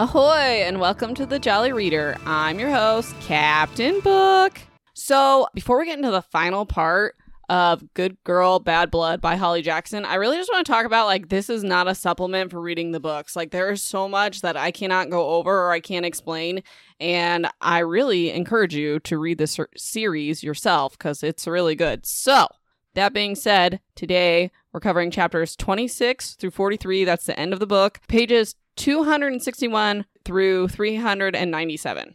Ahoy, and welcome to the Jolly Reader. I'm your host, Captain Book. So, before we get into the final part of Good Girl, Bad Blood by Holly Jackson, I really just want to talk about like this is not a supplement for reading the books. Like, there is so much that I cannot go over or I can't explain. And I really encourage you to read this ser- series yourself because it's really good. So, that being said, today we're covering chapters 26 through 43. That's the end of the book. Pages 261 through 397.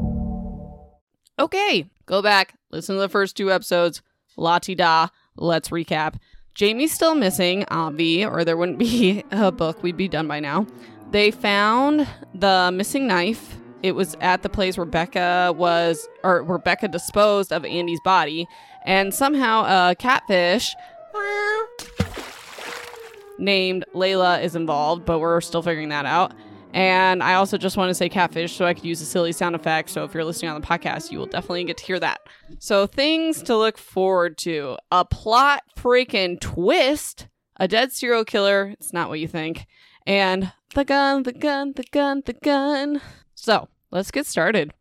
Okay, go back, listen to the first two episodes. La ti da. Let's recap. Jamie's still missing, Avi, or there wouldn't be a book. We'd be done by now. They found the missing knife. It was at the place where Becca was, or where Becca disposed of Andy's body, and somehow a catfish named Layla is involved, but we're still figuring that out. And I also just want to say catfish so I could use a silly sound effect. So if you're listening on the podcast, you will definitely get to hear that. So things to look forward to a plot freaking twist, a dead serial killer. It's not what you think. And the gun, the gun, the gun, the gun. So let's get started.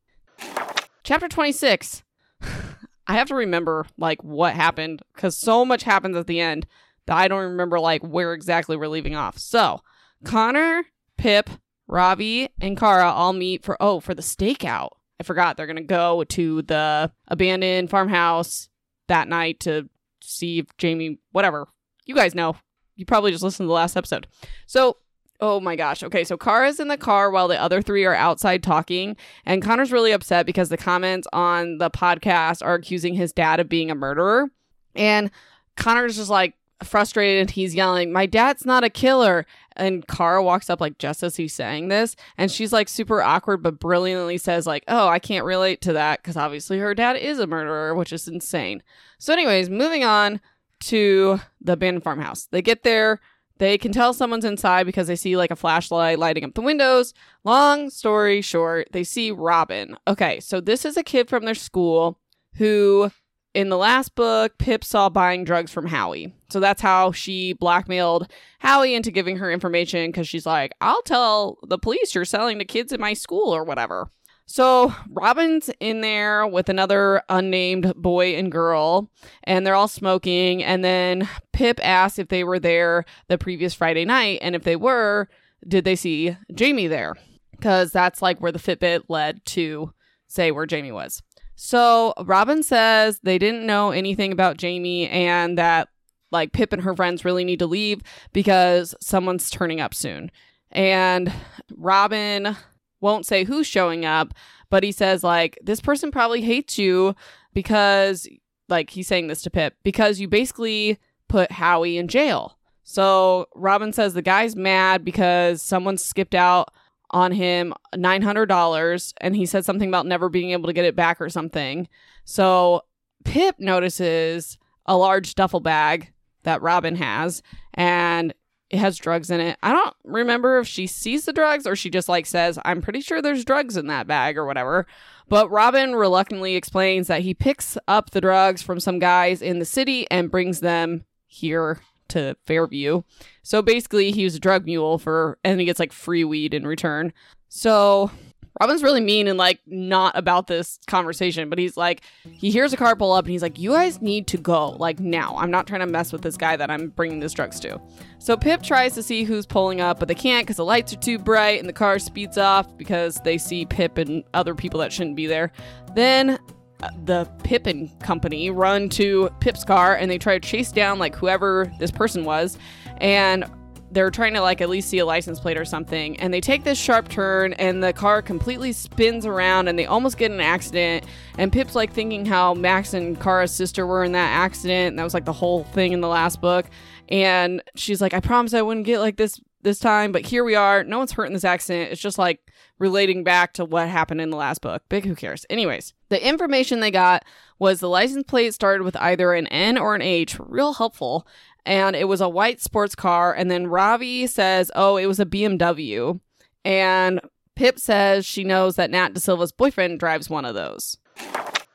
Chapter 26. I have to remember like what happened because so much happens at the end that I don't remember like where exactly we're leaving off. So Connor, Pip, Ravi and Cara all meet for oh for the stakeout. I forgot they're gonna go to the abandoned farmhouse that night to see if Jamie whatever. You guys know. You probably just listened to the last episode. So Oh my gosh. Okay, so Cara's in the car while the other three are outside talking, and Connor's really upset because the comments on the podcast are accusing his dad of being a murderer. And Connor's just like frustrated. He's yelling, My dad's not a killer. And Cara walks up like just as he's saying this, and she's like super awkward, but brilliantly says, like, oh, I can't relate to that because obviously her dad is a murderer, which is insane. So, anyways, moving on to the abandoned farmhouse. They get there. They can tell someone's inside because they see like a flashlight lighting up the windows. Long story short, they see Robin. Okay, so this is a kid from their school who, in the last book, Pip saw buying drugs from Howie. So that's how she blackmailed Howie into giving her information because she's like, I'll tell the police you're selling to kids in my school or whatever. So Robin's in there with another unnamed boy and girl, and they're all smoking. And then Pip asks if they were there the previous Friday night, and if they were, did they see Jamie there? Because that's like where the Fitbit led to say where Jamie was. So Robin says they didn't know anything about Jamie and that like Pip and her friends really need to leave because someone's turning up soon. And Robin won't say who's showing up, but he says like this person probably hates you because like he's saying this to Pip because you basically put Howie in jail. So Robin says the guy's mad because someone skipped out on him $900 and he said something about never being able to get it back or something. So Pip notices a large duffel bag that Robin has and it has drugs in it. I don't remember if she sees the drugs or she just like says, I'm pretty sure there's drugs in that bag or whatever. But Robin reluctantly explains that he picks up the drugs from some guys in the city and brings them here to Fairview. So basically, he was a drug mule for, and he gets like free weed in return. So Robin's really mean and like not about this conversation, but he's like, he hears a car pull up and he's like, you guys need to go like now. I'm not trying to mess with this guy that I'm bringing this drugs to. So Pip tries to see who's pulling up, but they can't because the lights are too bright and the car speeds off because they see Pip and other people that shouldn't be there. Then uh, the Pip and company run to Pip's car and they try to chase down like whoever this person was. And they're trying to like at least see a license plate or something and they take this sharp turn and the car completely spins around and they almost get in an accident and pip's like thinking how max and cara's sister were in that accident and that was like the whole thing in the last book and she's like i promise i wouldn't get like this this time but here we are no one's hurt in this accident it's just like relating back to what happened in the last book. Big who cares? Anyways, the information they got was the license plate started with either an N or an H, real helpful. And it was a white sports car. And then Ravi says, oh, it was a BMW. And Pip says she knows that Nat De Silva's boyfriend drives one of those.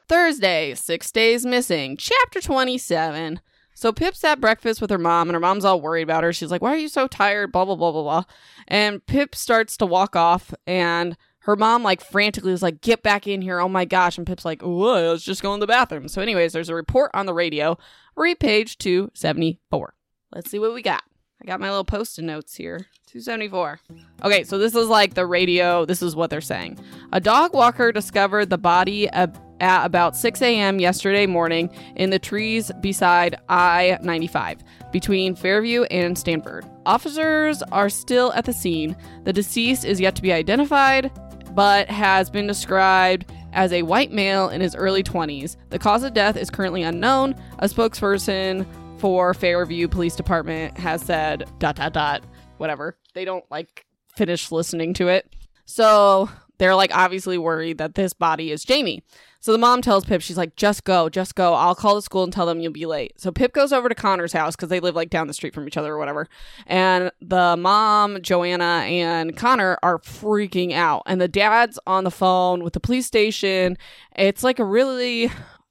Thursday, six days missing, chapter 27. So Pip's at breakfast with her mom, and her mom's all worried about her. She's like, Why are you so tired? Blah, blah, blah, blah, blah. And Pip starts to walk off, and her mom, like, frantically was like, Get back in here. Oh my gosh. And Pip's like, Whoa, let's just go in the bathroom. So, anyways, there's a report on the radio. Read page 274. Let's see what we got. I got my little post it notes here. 274. Okay, so this is like the radio. This is what they're saying. A dog walker discovered the body of at about 6 a.m. yesterday morning in the trees beside I 95 between Fairview and Stamford. Officers are still at the scene. The deceased is yet to be identified, but has been described as a white male in his early 20s. The cause of death is currently unknown. A spokesperson for Fairview Police Department has said dot dot dot whatever. They don't like finish listening to it. So they're like obviously worried that this body is Jamie. So the mom tells Pip, she's like, just go, just go. I'll call the school and tell them you'll be late. So Pip goes over to Connor's house because they live like down the street from each other or whatever. And the mom, Joanna, and Connor are freaking out. And the dad's on the phone with the police station. It's like a really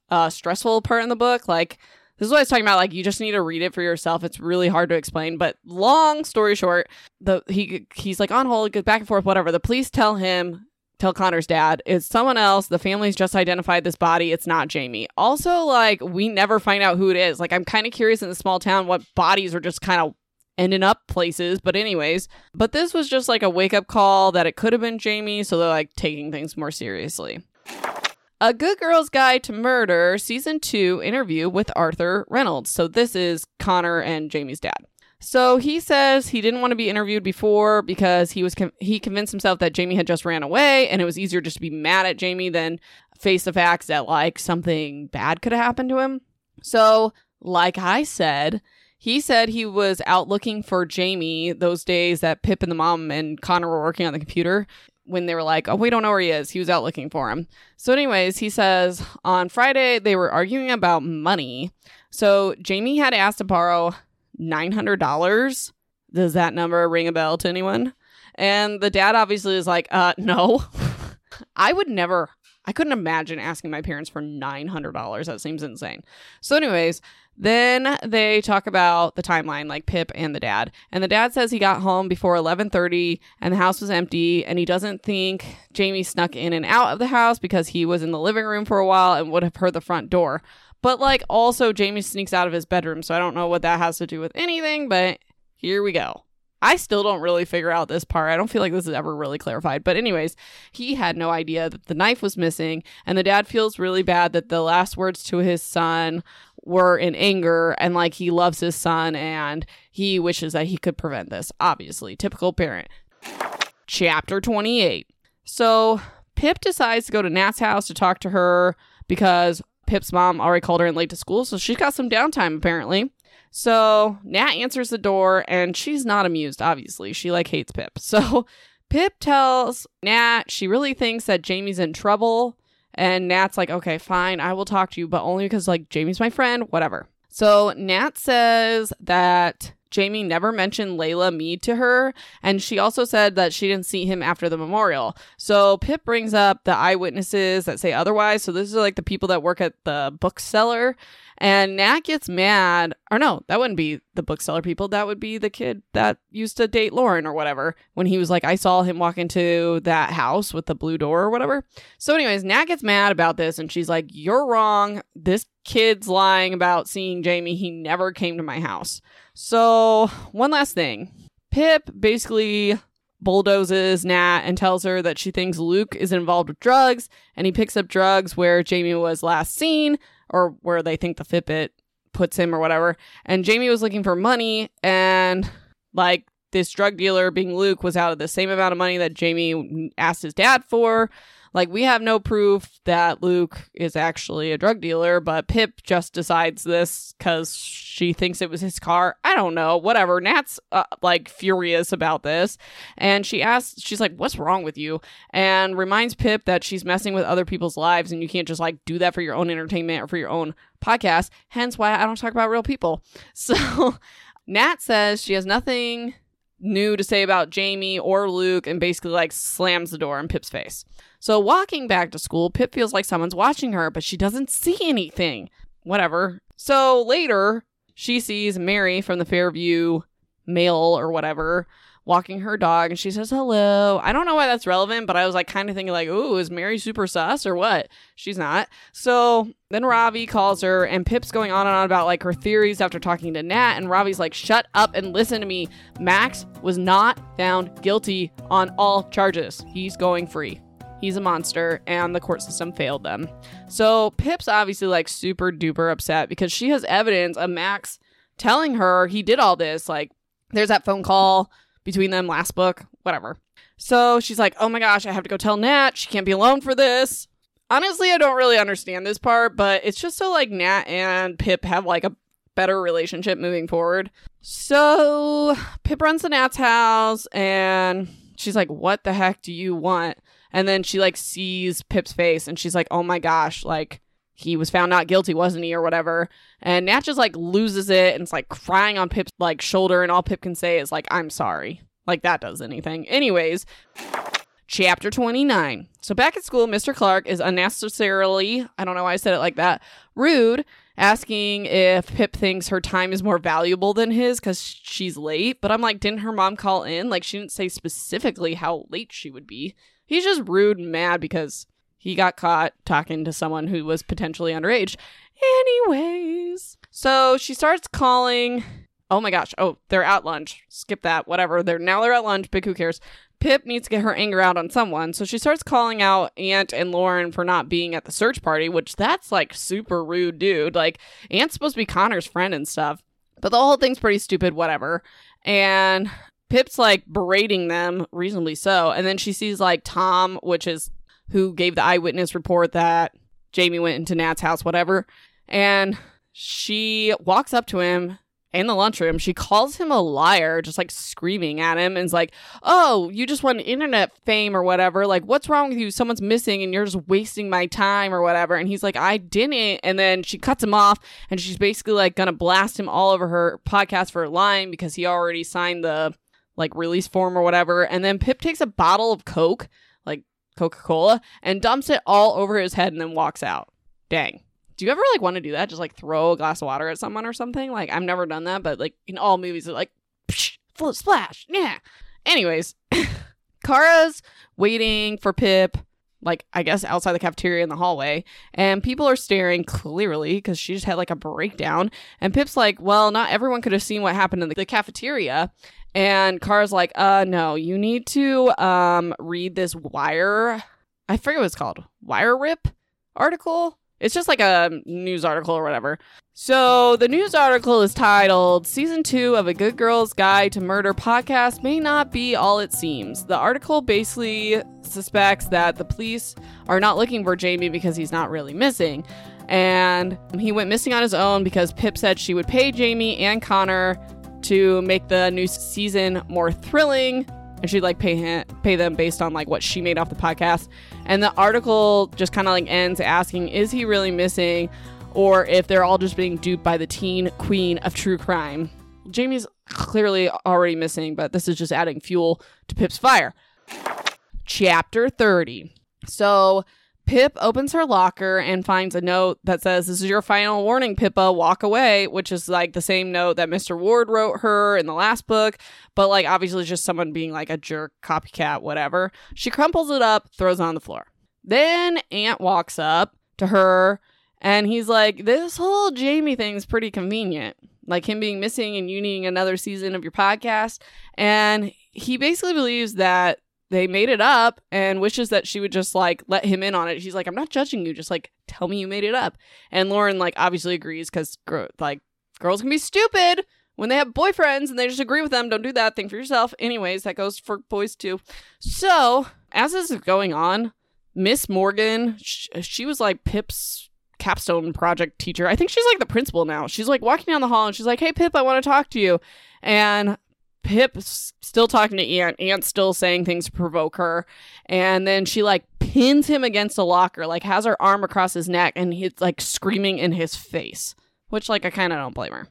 uh, stressful part in the book. Like, this is what I was talking about. Like, you just need to read it for yourself. It's really hard to explain. But long story short, the he he's like on hold, goes back and forth, whatever. The police tell him tell Connor's dad, it's someone else. The family's just identified this body. It's not Jamie. Also, like, we never find out who it is. Like, I'm kind of curious in the small town what bodies are just kind of ending up places. But, anyways, but this was just like a wake up call that it could have been Jamie. So they're like taking things more seriously. A Good Girl's Guide to Murder, Season 2 interview with Arthur Reynolds. So, this is Connor and Jamie's dad. So he says he didn't want to be interviewed before because he was con- he convinced himself that Jamie had just ran away and it was easier just to be mad at Jamie than face the facts that like something bad could have happened to him. So, like I said, he said he was out looking for Jamie those days that Pip and the mom and Connor were working on the computer when they were like, "Oh, we don't know where he is." He was out looking for him. So anyways, he says on Friday they were arguing about money. So Jamie had asked to borrow $900. Does that number ring a bell to anyone? And the dad obviously is like, uh, no. I would never, I couldn't imagine asking my parents for $900. That seems insane. So, anyways, then they talk about the timeline, like Pip and the dad. And the dad says he got home before 11:30 and the house was empty and he doesn't think Jamie snuck in and out of the house because he was in the living room for a while and would have heard the front door. But like also Jamie sneaks out of his bedroom, so I don't know what that has to do with anything, but here we go. I still don't really figure out this part. I don't feel like this is ever really clarified. But, anyways, he had no idea that the knife was missing. And the dad feels really bad that the last words to his son were in anger and like he loves his son and he wishes that he could prevent this. Obviously, typical parent. Chapter 28. So, Pip decides to go to Nat's house to talk to her because Pip's mom already called her in late to school, so she's got some downtime apparently. So Nat answers the door and she's not amused, obviously. She like hates Pip. So Pip tells Nat she really thinks that Jamie's in trouble. And Nat's like, okay, fine, I will talk to you, but only because like Jamie's my friend, whatever. So Nat says that Jamie never mentioned Layla Mead to her, and she also said that she didn't see him after the memorial. So Pip brings up the eyewitnesses that say otherwise. So this is like the people that work at the bookseller. And Nat gets mad, or no, that wouldn't be the bookseller people. That would be the kid that used to date Lauren or whatever. When he was like, I saw him walk into that house with the blue door or whatever. So, anyways, Nat gets mad about this and she's like, You're wrong. This kid's lying about seeing Jamie. He never came to my house. So, one last thing Pip basically bulldozes Nat and tells her that she thinks Luke is involved with drugs and he picks up drugs where Jamie was last seen or where they think the Fitbit puts him or whatever. And Jamie was looking for money and like this drug dealer being Luke was out of the same amount of money that Jamie asked his dad for. Like, we have no proof that Luke is actually a drug dealer, but Pip just decides this because she thinks it was his car. I don't know. Whatever. Nat's uh, like furious about this. And she asks, she's like, What's wrong with you? And reminds Pip that she's messing with other people's lives and you can't just like do that for your own entertainment or for your own podcast. Hence why I don't talk about real people. So Nat says she has nothing new to say about Jamie or Luke and basically like slams the door in Pip's face. So walking back to school, Pip feels like someone's watching her, but she doesn't see anything. Whatever. So later, she sees Mary from the Fairview Mail or whatever walking her dog and she says hello. I don't know why that's relevant, but I was like kind of thinking like, "Ooh, is Mary super sus or what?" She's not. So, then Ravi calls her and Pip's going on and on about like her theories after talking to Nat and Ravi's like, "Shut up and listen to me. Max was not found guilty on all charges. He's going free." He's a monster, and the court system failed them. So Pip's obviously like super duper upset because she has evidence of Max telling her he did all this. Like, there's that phone call between them last book, whatever. So she's like, oh my gosh, I have to go tell Nat. She can't be alone for this. Honestly, I don't really understand this part, but it's just so like Nat and Pip have like a better relationship moving forward. So Pip runs to Nat's house and she's like, what the heck do you want? And then she like sees Pip's face and she's like, oh my gosh, like he was found not guilty, wasn't he, or whatever. And Nat just like loses it and it's like crying on Pip's like shoulder, and all Pip can say is like, I'm sorry. Like that does anything. Anyways, chapter 29. So back at school, Mr. Clark is unnecessarily, I don't know why I said it like that, rude, asking if Pip thinks her time is more valuable than his because she's late. But I'm like, didn't her mom call in? Like, she didn't say specifically how late she would be. He's just rude and mad because he got caught talking to someone who was potentially underage. Anyways, so she starts calling. Oh my gosh. Oh, they're at lunch. Skip that. Whatever. They're now they're at lunch. Big who cares. Pip needs to get her anger out on someone, so she starts calling out Ant and Lauren for not being at the search party, which that's like super rude, dude. Like Ant's supposed to be Connor's friend and stuff, but the whole thing's pretty stupid. Whatever. And Pip's like berating them, reasonably so. And then she sees like Tom, which is who gave the eyewitness report that Jamie went into Nat's house, whatever. And she walks up to him in the lunchroom. She calls him a liar, just like screaming at him, and is like, Oh, you just want internet fame or whatever. Like, what's wrong with you? Someone's missing and you're just wasting my time or whatever. And he's like, I didn't. And then she cuts him off and she's basically like gonna blast him all over her podcast for lying because he already signed the like release form or whatever. And then Pip takes a bottle of Coke, like Coca Cola, and dumps it all over his head and then walks out. Dang. Do you ever like want to do that? Just like throw a glass of water at someone or something? Like I've never done that, but like in all movies, it's like psh, flip, splash. Yeah. Anyways, Cara's waiting for Pip, like I guess outside the cafeteria in the hallway, and people are staring clearly because she just had like a breakdown. And Pip's like, "Well, not everyone could have seen what happened in the, cafeteria." And Cara's like, "Uh, no, you need to um read this wire. I forget what it's called. Wire rip article." It's just like a news article or whatever. So the news article is titled Season 2 of A Good Girl's Guide to Murder podcast may not be all it seems. The article basically suspects that the police are not looking for Jamie because he's not really missing. And he went missing on his own because Pip said she would pay Jamie and Connor to make the new season more thrilling and she'd like pay him, pay them based on like what she made off the podcast. And the article just kind of like ends asking, is he really missing, or if they're all just being duped by the teen queen of true crime? Jamie's clearly already missing, but this is just adding fuel to Pip's fire. Chapter 30. So Pip opens her locker and finds a note that says, This is your final warning, Pippa, walk away, which is like the same note that Mr. Ward wrote her in the last book, but like obviously just someone being like a jerk, copycat, whatever. She crumples it up, throws it on the floor. Then Ant walks up to her and he's like, This whole Jamie thing's pretty convenient. Like him being missing and you needing another season of your podcast. And he basically believes that they made it up and wishes that she would just like let him in on it. She's like, I'm not judging you. Just like tell me you made it up. And Lauren like obviously agrees because gr- like girls can be stupid when they have boyfriends and they just agree with them. Don't do that. Think for yourself. Anyways, that goes for boys too. So as this is going on, Miss Morgan, sh- she was like Pip's capstone project teacher. I think she's like the principal now. She's like walking down the hall and she's like, "Hey Pip, I want to talk to you." And Pip's still talking to Ant. Ant's still saying things to provoke her. And then she like pins him against a locker, like has her arm across his neck, and he's like screaming in his face. Which like I kind of don't blame her.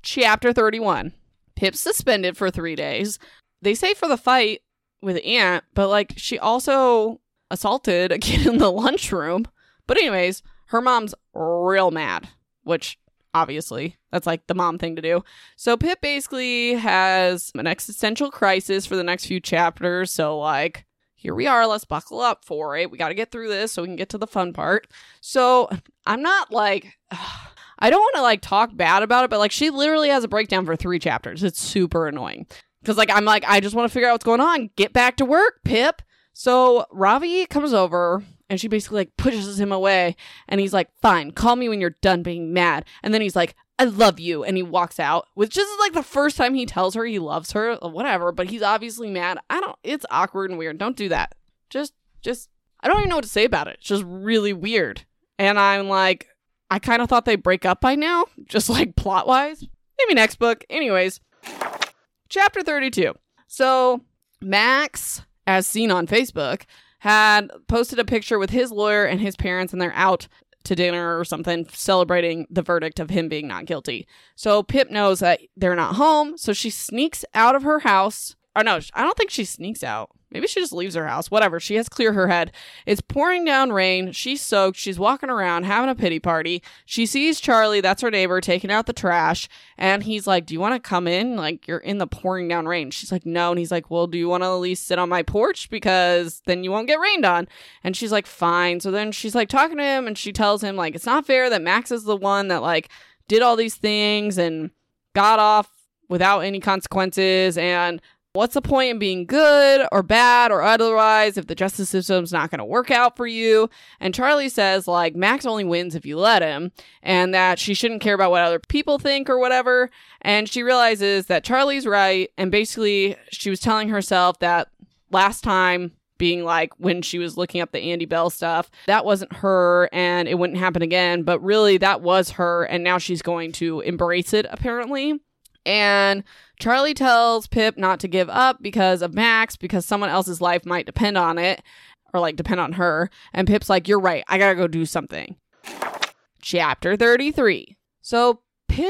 Chapter 31. Pip's suspended for three days. They say for the fight with Ant, but like she also assaulted a kid in the lunchroom. But anyways, her mom's real mad, which obviously that's like the mom thing to do. So Pip basically has an existential crisis for the next few chapters. So like here we are, let's buckle up for it. We got to get through this so we can get to the fun part. So I'm not like I don't want to like talk bad about it, but like she literally has a breakdown for 3 chapters. It's super annoying. Cuz like I'm like I just want to figure out what's going on. Get back to work, Pip. So Ravi comes over and she basically like pushes him away. And he's like fine call me when you're done being mad. And then he's like i love you. And he walks out which is like the first time he tells her he loves her or whatever. But he's obviously mad. I don't it's awkward and weird. Don't do that. Just just i don't even know what to say about it. It's just really weird. And i'm like i kind of thought they'd break up by now just like plot wise maybe next book. Anyways. Chapter 32 so max as seen on facebook had posted a picture with his lawyer and his parents, and they're out to dinner or something celebrating the verdict of him being not guilty. So Pip knows that they're not home, so she sneaks out of her house. Or no, I don't think she sneaks out. Maybe she just leaves her house. Whatever. She has clear her head. It's pouring down rain. She's soaked. She's walking around having a pity party. She sees Charlie, that's her neighbor, taking out the trash. And he's like, Do you want to come in? Like, you're in the pouring down rain. She's like, No. And he's like, Well, do you want to at least sit on my porch? Because then you won't get rained on. And she's like, Fine. So then she's like talking to him and she tells him, like, it's not fair that Max is the one that, like, did all these things and got off without any consequences. And What's the point in being good or bad or otherwise if the justice system's not going to work out for you? And Charlie says, like, Max only wins if you let him, and that she shouldn't care about what other people think or whatever. And she realizes that Charlie's right. And basically, she was telling herself that last time being like when she was looking up the Andy Bell stuff. That wasn't her and it wouldn't happen again, but really that was her and now she's going to embrace it apparently. And Charlie tells Pip not to give up because of Max, because someone else's life might depend on it, or like depend on her. And Pip's like, You're right, I gotta go do something. Chapter 33. So Pip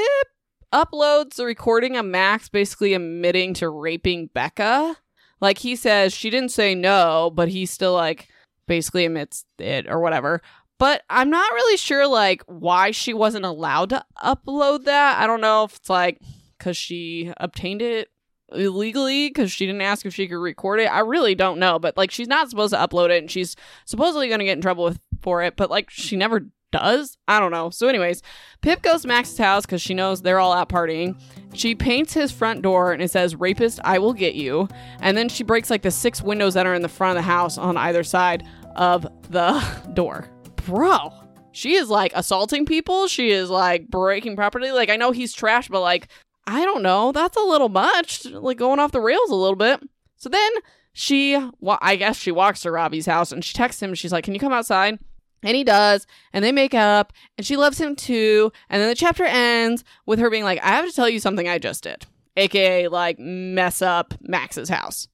uploads the recording of Max basically admitting to raping Becca. Like he says she didn't say no, but he still like basically admits it or whatever. But I'm not really sure like why she wasn't allowed to upload that. I don't know if it's like because she obtained it illegally because she didn't ask if she could record it. I really don't know, but like she's not supposed to upload it and she's supposedly going to get in trouble with for it, but like she never does. I don't know. So anyways, Pip goes to Max's house cuz she knows they're all out partying. She paints his front door and it says rapist I will get you. And then she breaks like the six windows that are in the front of the house on either side of the door. Bro, she is like assaulting people. She is like breaking property. Like I know he's trash, but like I don't know. That's a little much, like going off the rails a little bit. So then she, well, I guess she walks to Ravi's house and she texts him. She's like, Can you come outside? And he does, and they make up, and she loves him too. And then the chapter ends with her being like, I have to tell you something I just did, aka like mess up Max's house.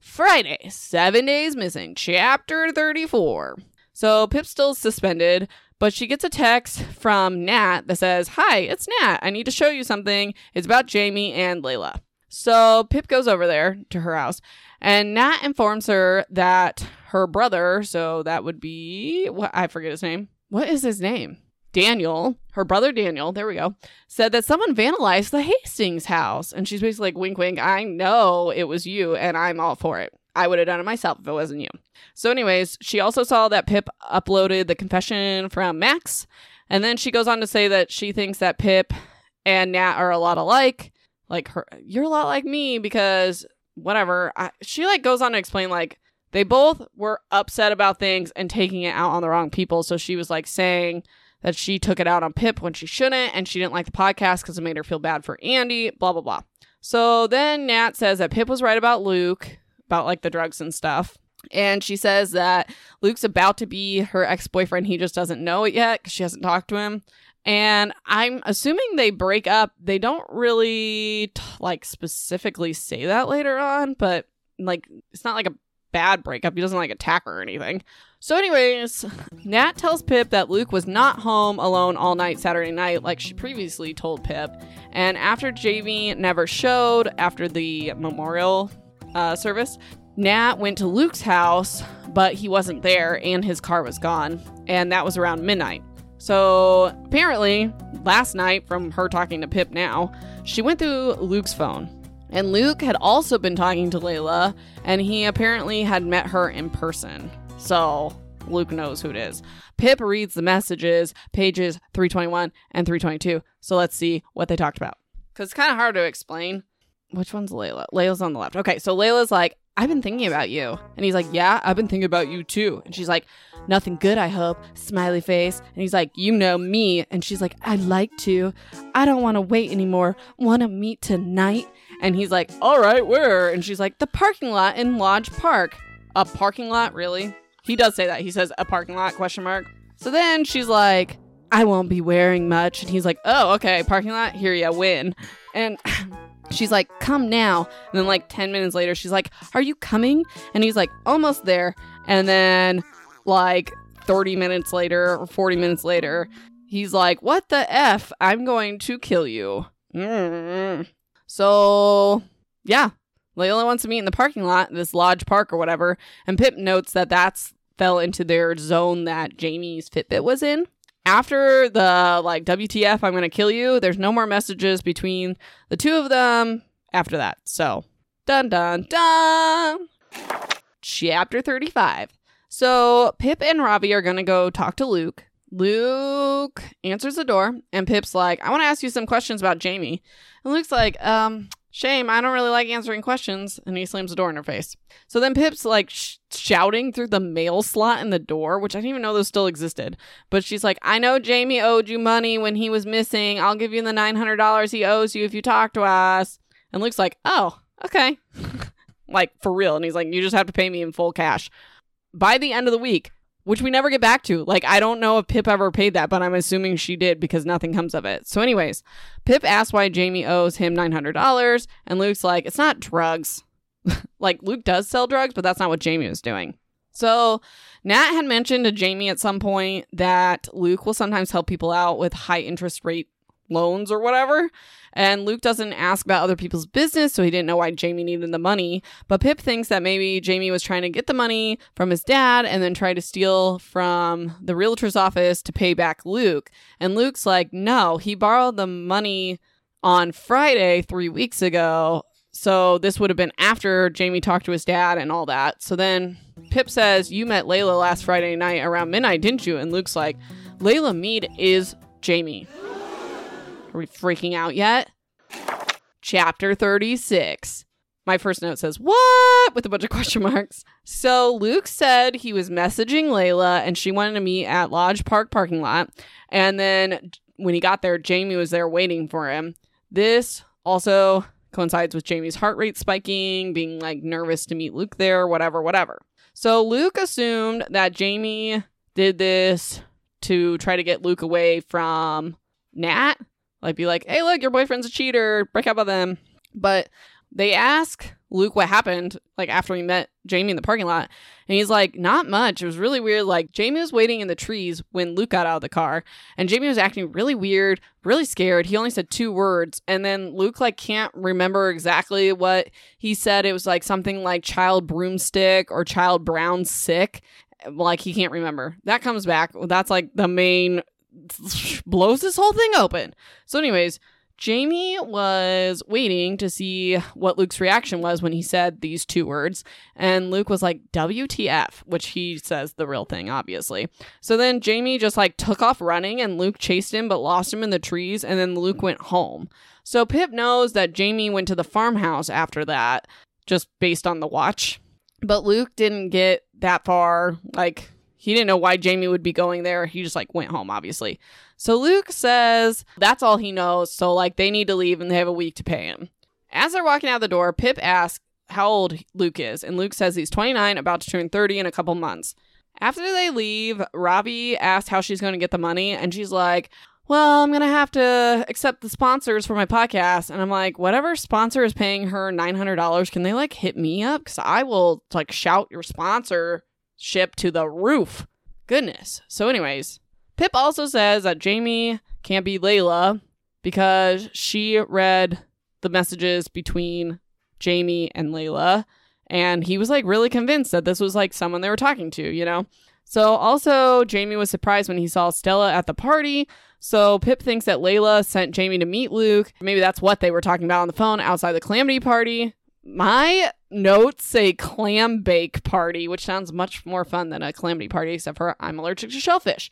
Friday, seven days missing, chapter 34. So Pip's still suspended, but she gets a text from Nat that says, Hi, it's Nat. I need to show you something. It's about Jamie and Layla. So Pip goes over there to her house, and Nat informs her that her brother, so that would be, what I forget his name. What is his name? Daniel, her brother Daniel, there we go, said that someone vandalized the Hastings house. And she's basically like, wink, wink, I know it was you, and I'm all for it. I would have done it myself if it wasn't you. So, anyways, she also saw that Pip uploaded the confession from Max. And then she goes on to say that she thinks that Pip and Nat are a lot alike. Like her, you're a lot like me because whatever. I, she like goes on to explain like they both were upset about things and taking it out on the wrong people. So she was like saying that she took it out on Pip when she shouldn't, and she didn't like the podcast because it made her feel bad for Andy. Blah blah blah. So then Nat says that Pip was right about Luke about like the drugs and stuff. And she says that Luke's about to be her ex boyfriend. He just doesn't know it yet because she hasn't talked to him. And I'm assuming they break up. They don't really t- like specifically say that later on, but like it's not like a bad breakup. He doesn't like attack her or anything. So, anyways, Nat tells Pip that Luke was not home alone all night Saturday night, like she previously told Pip. And after Jamie never showed after the memorial uh, service, Nat went to Luke's house, but he wasn't there and his car was gone. And that was around midnight. So apparently, last night, from her talking to Pip now, she went through Luke's phone. And Luke had also been talking to Layla, and he apparently had met her in person. So Luke knows who it is. Pip reads the messages, pages 321 and 322. So let's see what they talked about. Because it's kind of hard to explain. Which one's Layla? Layla's on the left. Okay, so Layla's like, I've been thinking about you. And he's like, Yeah, I've been thinking about you too. And she's like, Nothing good, I hope. Smiley face. And he's like, You know me. And she's like, I'd like to. I don't want to wait anymore. Want to meet tonight? And he's like, All right, where? And she's like, The parking lot in Lodge Park. A parking lot? Really? He does say that. He says a parking lot question mark. So then she's like, I won't be wearing much. And he's like, Oh, okay, parking lot, here ya win. And she's like, Come now. And then like 10 minutes later, she's like, Are you coming? And he's like, Almost there. And then like 30 minutes later or 40 minutes later, he's like, What the F? I'm going to kill you. Mm. So, yeah, Layla wants to meet in the parking lot, this Lodge Park or whatever, and Pip notes that that's fell into their zone that Jamie's Fitbit was in. After the like WTF, I'm gonna kill you. There's no more messages between the two of them after that. So, dun dun dun. Chapter 35. So Pip and Ravi are gonna go talk to Luke. Luke answers the door, and Pip's like, "I want to ask you some questions about Jamie." And Luke's like, "Um, Shame, I don't really like answering questions. And he slams the door in her face. So then Pip's like sh- shouting through the mail slot in the door, which I didn't even know those still existed. But she's like, I know Jamie owed you money when he was missing. I'll give you the $900 he owes you if you talk to us. And Luke's like, oh, okay. like for real. And he's like, you just have to pay me in full cash. By the end of the week, which we never get back to. Like, I don't know if Pip ever paid that, but I'm assuming she did because nothing comes of it. So, anyways, Pip asks why Jamie owes him $900, and Luke's like, it's not drugs. like, Luke does sell drugs, but that's not what Jamie was doing. So, Nat had mentioned to Jamie at some point that Luke will sometimes help people out with high interest rate loans or whatever. And Luke doesn't ask about other people's business, so he didn't know why Jamie needed the money. But Pip thinks that maybe Jamie was trying to get the money from his dad and then try to steal from the realtor's office to pay back Luke. And Luke's like, no, he borrowed the money on Friday three weeks ago. So this would have been after Jamie talked to his dad and all that. So then Pip says, You met Layla last Friday night around midnight, didn't you? And Luke's like, Layla Mead is Jamie. Are we freaking out yet? Chapter 36. My first note says, What? with a bunch of question marks. So Luke said he was messaging Layla and she wanted to meet at Lodge Park parking lot. And then when he got there, Jamie was there waiting for him. This also coincides with Jamie's heart rate spiking, being like nervous to meet Luke there, whatever, whatever. So Luke assumed that Jamie did this to try to get Luke away from Nat like, be like, hey, look, your boyfriend's a cheater. Break up with him. But they ask Luke what happened, like, after he met Jamie in the parking lot. And he's like, not much. It was really weird. Like, Jamie was waiting in the trees when Luke got out of the car. And Jamie was acting really weird, really scared. He only said two words. And then Luke, like, can't remember exactly what he said. It was like something like child broomstick or child brown sick like he can't remember. That comes back. That's like the main blows this whole thing open. So, anyways, Jamie was waiting to see what Luke's reaction was when he said these two words. And Luke was like, WTF, which he says the real thing, obviously. So then Jamie just like took off running and Luke chased him but lost him in the trees. And then Luke went home. So Pip knows that Jamie went to the farmhouse after that, just based on the watch. But Luke didn't get that far. Like, he didn't know why Jamie would be going there. He just like went home, obviously. So Luke says that's all he knows. So like they need to leave and they have a week to pay him. As they're walking out the door, Pip asks, how old Luke is, and Luke says he's 29, about to turn 30 in a couple months. After they leave, Ravi asks how she's going to get the money, and she's like, well, I'm going to have to accept the sponsors for my podcast. And I'm like, whatever sponsor is paying her $900, can they like hit me up? Because I will like shout your sponsorship to the roof. Goodness. So, anyways, Pip also says that Jamie can't be Layla because she read the messages between Jamie and Layla. And he was like really convinced that this was like someone they were talking to, you know? So, also, Jamie was surprised when he saw Stella at the party. So, Pip thinks that Layla sent Jamie to meet Luke. Maybe that's what they were talking about on the phone outside the Calamity party. My notes say clam bake party, which sounds much more fun than a Calamity party, except for I'm allergic to shellfish.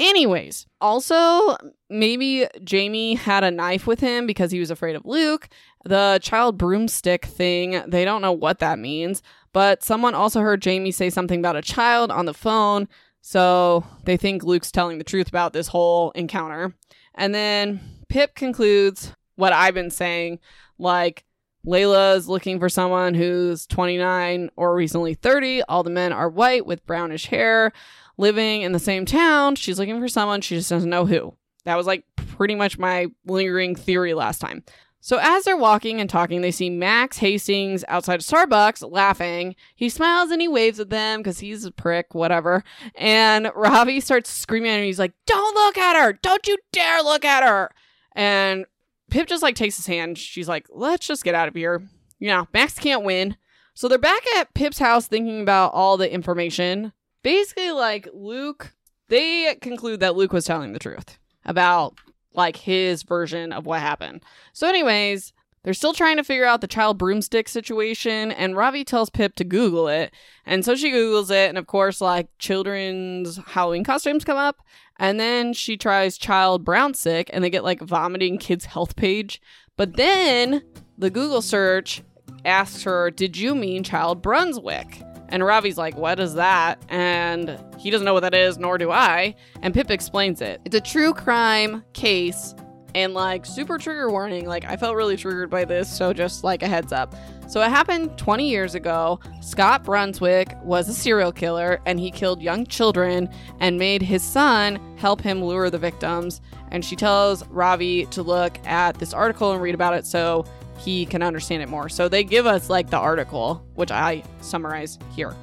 Anyways, also, maybe Jamie had a knife with him because he was afraid of Luke. The child broomstick thing, they don't know what that means, but someone also heard Jamie say something about a child on the phone. So they think Luke's telling the truth about this whole encounter. And then Pip concludes what I've been saying like, Layla's looking for someone who's 29 or recently 30. All the men are white with brownish hair living in the same town. She's looking for someone, she just doesn't know who. That was like pretty much my lingering theory last time. So as they're walking and talking, they see Max Hastings outside of Starbucks laughing. He smiles and he waves at them because he's a prick, whatever. And Ravi starts screaming at him. He's like, Don't look at her! Don't you dare look at her! And Pip just like takes his hand. She's like, Let's just get out of here. You know, Max can't win. So they're back at Pip's house thinking about all the information basically like Luke they conclude that Luke was telling the truth about like his version of what happened. So anyways, they're still trying to figure out the child broomstick situation, and Ravi tells Pip to Google it. And so she Googles it, and of course, like children's Halloween costumes come up. And then she tries child brown sick, and they get like vomiting kids' health page. But then the Google search asks her, Did you mean child Brunswick? And Ravi's like, What is that? And he doesn't know what that is, nor do I. And Pip explains it. It's a true crime case and like super trigger warning. Like, I felt really triggered by this, so just like a heads up. So, it happened 20 years ago. Scott Brunswick was a serial killer and he killed young children and made his son help him lure the victims. And she tells Ravi to look at this article and read about it so he can understand it more. So they give us like the article, which I summarize here.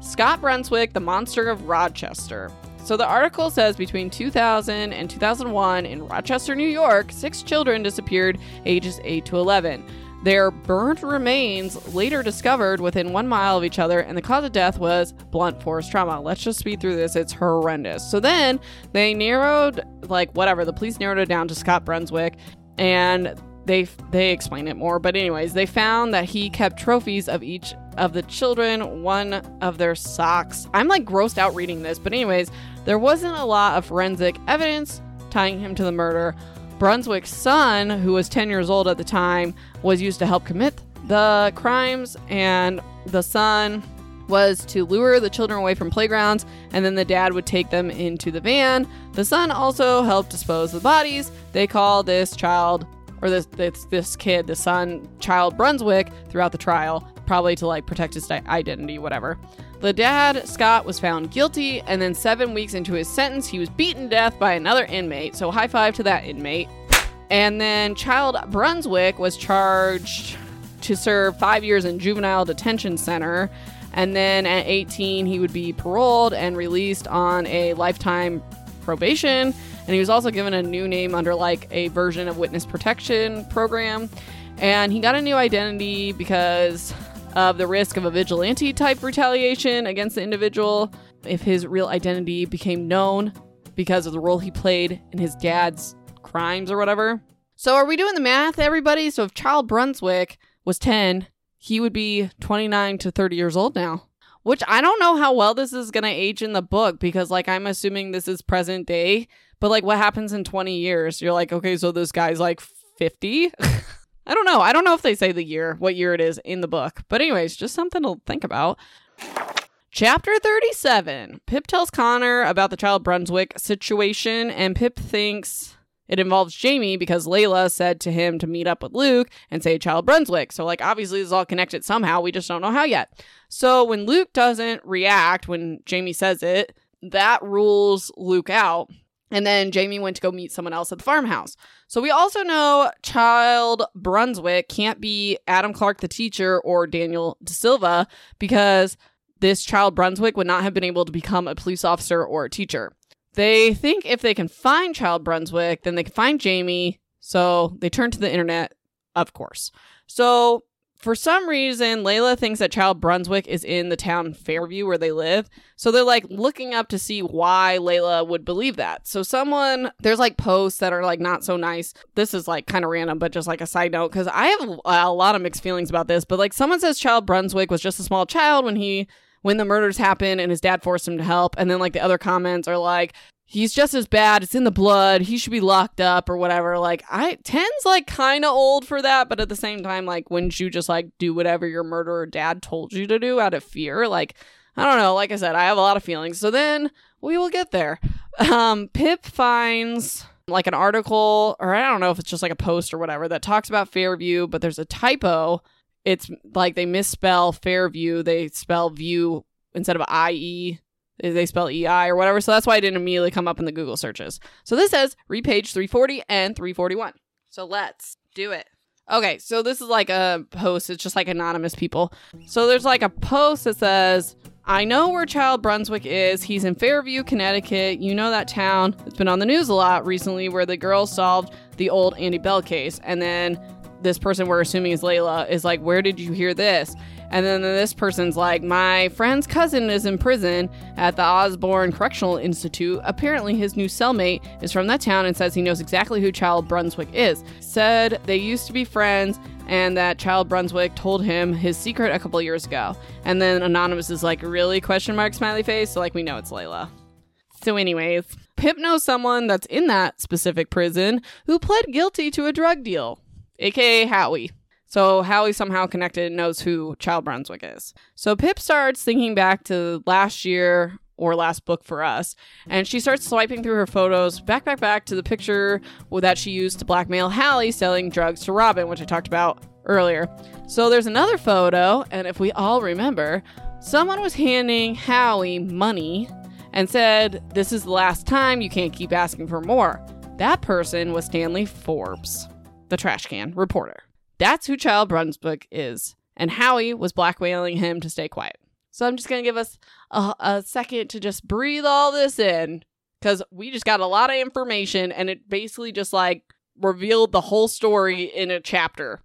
Scott Brunswick, the monster of Rochester. So the article says between 2000 and 2001 in Rochester, New York, six children disappeared ages 8 to 11. Their burnt remains later discovered within one mile of each other, and the cause of death was blunt force trauma. Let's just speed through this. It's horrendous. So then they narrowed, like, whatever, the police narrowed it down to Scott Brunswick, and they they explain it more but anyways they found that he kept trophies of each of the children one of their socks i'm like grossed out reading this but anyways there wasn't a lot of forensic evidence tying him to the murder brunswick's son who was 10 years old at the time was used to help commit the crimes and the son was to lure the children away from playgrounds, and then the dad would take them into the van. The son also helped dispose of the bodies. They call this child or this this this kid, the son, child Brunswick, throughout the trial, probably to like protect his identity, whatever. The dad, Scott, was found guilty, and then seven weeks into his sentence, he was beaten to death by another inmate. So high five to that inmate. And then child Brunswick was charged to serve five years in juvenile detention center. And then at 18, he would be paroled and released on a lifetime probation and he was also given a new name under like a version of witness protection program. And he got a new identity because of the risk of a vigilante type retaliation against the individual if his real identity became known because of the role he played in his dad's crimes or whatever. So, are we doing the math, everybody? So, if Child Brunswick was 10, he would be 29 to 30 years old now. Which I don't know how well this is going to age in the book because, like, I'm assuming this is present day. But like, what happens in 20 years? You're like, okay, so this guy's like 50. I don't know. I don't know if they say the year, what year it is in the book. But, anyways, just something to think about. Chapter 37 Pip tells Connor about the child Brunswick situation, and Pip thinks it involves Jamie because Layla said to him to meet up with Luke and say Child Brunswick. So, like, obviously, this is all connected somehow. We just don't know how yet. So, when Luke doesn't react when Jamie says it, that rules Luke out. And then Jamie went to go meet someone else at the farmhouse. So we also know Child Brunswick can't be Adam Clark, the teacher, or Daniel De Silva because this Child Brunswick would not have been able to become a police officer or a teacher. They think if they can find Child Brunswick, then they can find Jamie. So they turn to the internet, of course. So for some reason, Layla thinks that Child Brunswick is in the town Fairview where they live. So they're like looking up to see why Layla would believe that. So someone, there's like posts that are like not so nice. This is like kind of random, but just like a side note, because I have a lot of mixed feelings about this. But like someone says Child Brunswick was just a small child when he when the murders happened and his dad forced him to help. And then like the other comments are like, he's just as bad. It's in the blood. He should be locked up or whatever. Like I ten's like kind of old for that, but at the same time, like wouldn't you just like do whatever your murderer dad told you to do out of fear? Like I don't know. Like I said, I have a lot of feelings. So then we will get there. Um, Pip finds like an article, or I don't know if it's just like a post or whatever that talks about Fairview, but there's a typo. It's like they misspell Fairview. They spell view instead of IE they spell EI or whatever. So that's why I didn't immediately come up in the Google searches. So this says repage 340 and 341. So let's do it. Okay, so this is like a post. It's just like anonymous people. So there's like a post that says, I know where Child Brunswick is. He's in Fairview, Connecticut. You know that town. It's been on the news a lot recently where the girls solved the old Andie Bell case. And then this person we're assuming is Layla is like, Where did you hear this? And then this person's like, My friend's cousin is in prison at the Osborne Correctional Institute. Apparently, his new cellmate is from that town and says he knows exactly who Child Brunswick is. Said they used to be friends and that Child Brunswick told him his secret a couple years ago. And then Anonymous is like, Really? Question mark, smiley face. So, like, we know it's Layla. So, anyways, Pip knows someone that's in that specific prison who pled guilty to a drug deal, aka Howie. So Howie somehow connected and knows who Child Brunswick is. So Pip starts thinking back to last year or last book for us, and she starts swiping through her photos back, back, back to the picture that she used to blackmail Howie selling drugs to Robin, which I talked about earlier. So there's another photo, and if we all remember, someone was handing Howie money and said, This is the last time, you can't keep asking for more. That person was Stanley Forbes, the trash can reporter. That's who Child Brunswick is. And Howie was blackmailing him to stay quiet. So I'm just going to give us a, a second to just breathe all this in because we just got a lot of information and it basically just like revealed the whole story in a chapter.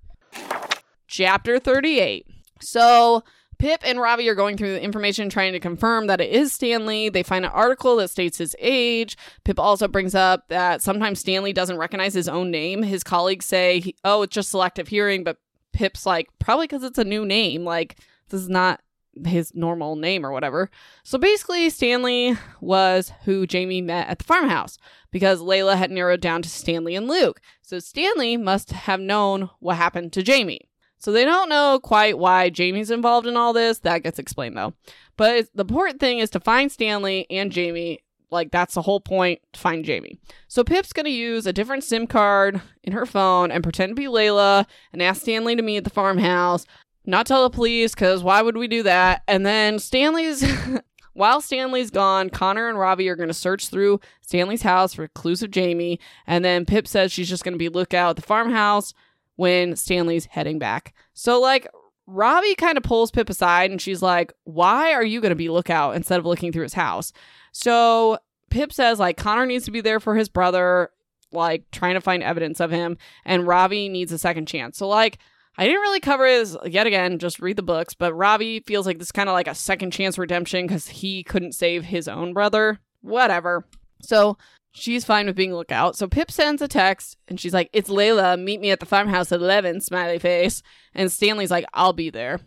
Chapter 38. So Pip and Ravi are going through the information trying to confirm that it is Stanley. They find an article that states his age. Pip also brings up that sometimes Stanley doesn't recognize his own name. His colleagues say, oh, it's just selective hearing, but Pip's like, probably because it's a new name. Like, this is not his normal name or whatever. So basically, Stanley was who Jamie met at the farmhouse because Layla had narrowed down to Stanley and Luke. So Stanley must have known what happened to Jamie. So they don't know quite why Jamie's involved in all this. That gets explained though. But the important thing is to find Stanley and Jamie. Like that's the whole point find Jamie. So Pip's gonna use a different SIM card in her phone and pretend to be Layla and ask Stanley to meet at the farmhouse. Not tell the police, because why would we do that? And then Stanley's While Stanley's gone, Connor and Ravi are going to search through Stanley's house for clues of Jamie. And then Pip says she's just going to be lookout at the farmhouse when Stanley's heading back. So, like, Ravi kind of pulls Pip aside and she's like, Why are you going to be lookout instead of looking through his house? So, Pip says, like, Connor needs to be there for his brother, like, trying to find evidence of him, and Ravi needs a second chance. So, like, I didn't really cover his yet again, just read the books, but Ravi feels like this kind of like a second chance redemption because he couldn't save his own brother. Whatever. So She's fine with being lookout. So Pip sends a text and she's like, It's Layla. Meet me at the farmhouse at 11, smiley face. And Stanley's like, I'll be there.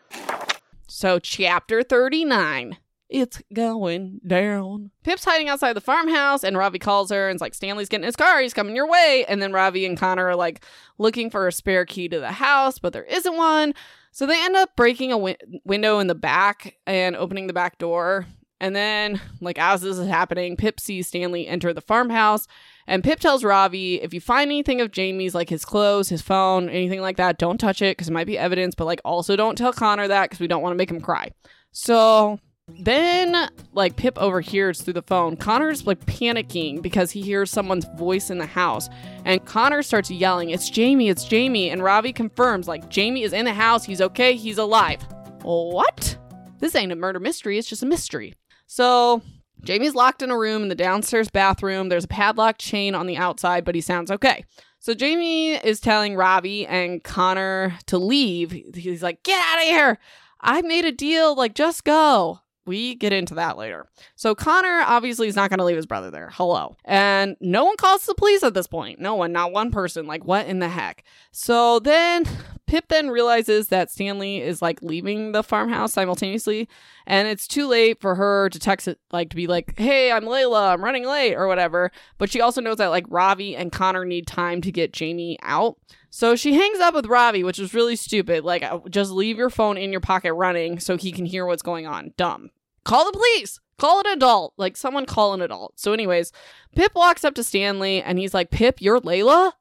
So, chapter 39. It's going down. Pip's hiding outside the farmhouse, and Ravi calls her and's like, Stanley's getting his car. He's coming your way. And then Ravi and Connor are like looking for a spare key to the house, but there isn't one. So they end up breaking a wi- window in the back and opening the back door. And then, like, as this is happening, Pip sees Stanley enter the farmhouse And Pip tells Ravi, if you find anything of Jamie's, like his clothes, his phone, anything like that, don't touch it because it might be evidence, but like also don't tell Connor that because we don't want to make him cry. So then, like, Pip overhears through the phone. Connor's like panicking because he hears someone's voice in the house. And Connor starts yelling, It's Jamie, it's Jamie. And Ravi confirms, like, Jamie is in the house. He's okay. He's alive. What? This ain't a murder mystery. It's just a mystery. So Jamie's locked in a room in the downstairs bathroom. There's a padlock chain on the outside, but he sounds okay. So Jamie is telling Ravi and Connor to leave. He's like, Get out of here. I made a deal. Like, just go. We get into that later. So Connor obviously is not going to leave his brother there. Hello. And no one calls the police at this point. No one, not one person. Like, what in the heck? So then Pip then realizes that Stanley is like leaving the farmhouse simultaneously, and it's too late for her to text it, like to be like, "Hey, I'm Layla. I'm running late" or whatever. But she also knows that like Ravi and Connor need time to get Jamie out. So she hangs up with Ravi, which is really stupid. Like, uh, just leave your phone in your pocket running so he can hear what's going on. Dumb. Call the police. Call an adult. Like, someone call an adult. So, anyways, Pip walks up to Stanley and he's like, Pip, you're Layla?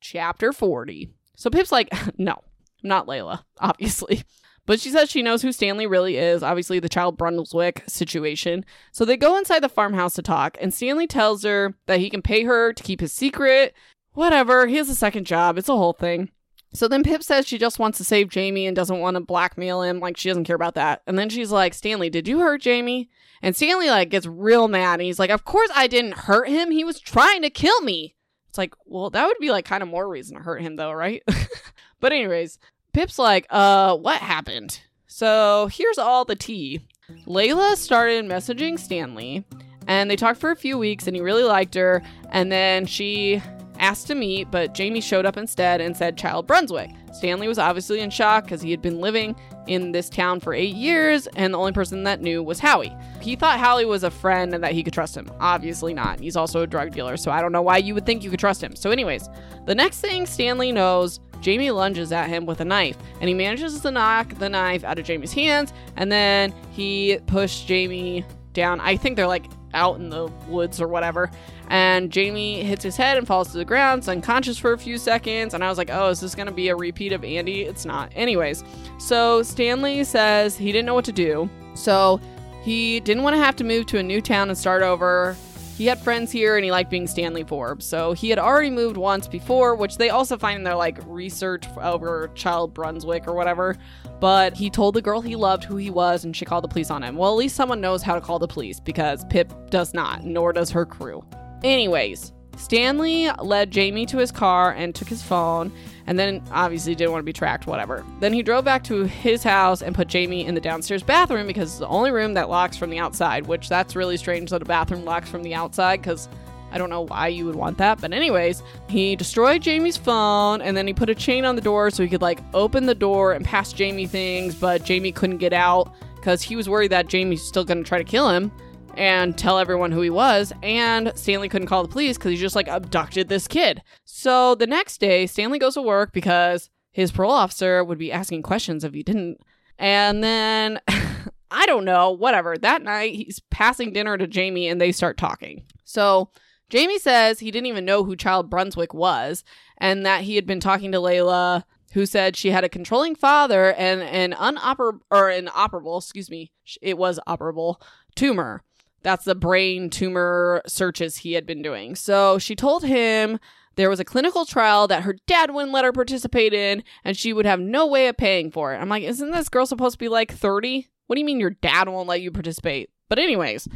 Chapter 40. So Pip's like, no, not Layla, obviously. But she says she knows who Stanley really is, obviously the child Brunswick situation. So they go inside the farmhouse to talk, and Stanley tells her that he can pay her to keep his secret. Whatever, he has a second job, it's a whole thing. So then Pip says she just wants to save Jamie and doesn't want to blackmail him, like she doesn't care about that. And then she's like, Stanley, did you hurt Jamie? And Stanley like gets real mad and he's like, Of course I didn't hurt him. He was trying to kill me. Like, well, that would be like kind of more reason to hurt him though, right? but anyways, Pip's like, uh, what happened? So here's all the tea. Layla started messaging Stanley and they talked for a few weeks and he really liked her. And then she asked to meet, but Jamie showed up instead and said Child Brunswick. Stanley was obviously in shock because he had been living in this town for eight years, and the only person that knew was Howie. He thought Howie was a friend and that he could trust him. Obviously not. He's also a drug dealer, so I don't know why you would think you could trust him. So, anyways, the next thing Stanley knows, Jamie lunges at him with a knife, and he manages to knock the knife out of Jamie's hands, and then he pushed Jamie down. I think they're like out in the woods or whatever. And Jamie hits his head and falls to the ground, unconscious for a few seconds. And I was like, oh, is this going to be a repeat of Andie? It's not. Anyways, so Stanley says he didn't know what to do. So he didn't want to have to move to a new town and start over. He had friends here and he liked being Stanley Forbes. So he had already moved once before, which they also find in their like research over Child Brunswick or whatever. But he told the girl he loved who he was and she called the police on him. Well, at least someone knows how to call the police because Pip does not, nor does her crew. Anyways, Stanley led Jamie to his car and took his phone, and then obviously didn't want to be tracked, whatever. Then he drove back to his house and put Jamie in the downstairs bathroom because it's the only room that locks from the outside, which that's really strange that a bathroom locks from the outside because I don't know why you would want that. But, anyways, he destroyed Jamie's phone and then he put a chain on the door so he could like open the door and pass Jamie things, but Jamie couldn't get out because he was worried that Jamie's still going to try to kill him and tell everyone who he was. And Stanley couldn't call the police because he just like abducted this kid. So the next day, Stanley goes to work because his parole officer would be asking questions if he didn't. And then I don't know, whatever. That night, he's passing dinner to Jamie and they start talking. So Jamie says he didn't even know who Child Brunswick was and that he had been talking to Layla who said she had a controlling father and an unoper or an operable, excuse me, it was operable tumor. That's the brain tumor searches he had been doing. So she told him there was a clinical trial that her dad wouldn't let her participate in and she would have no way of paying for it. I'm like, isn't this girl supposed to be like 30? What do you mean your dad won't let you participate? But, anyways,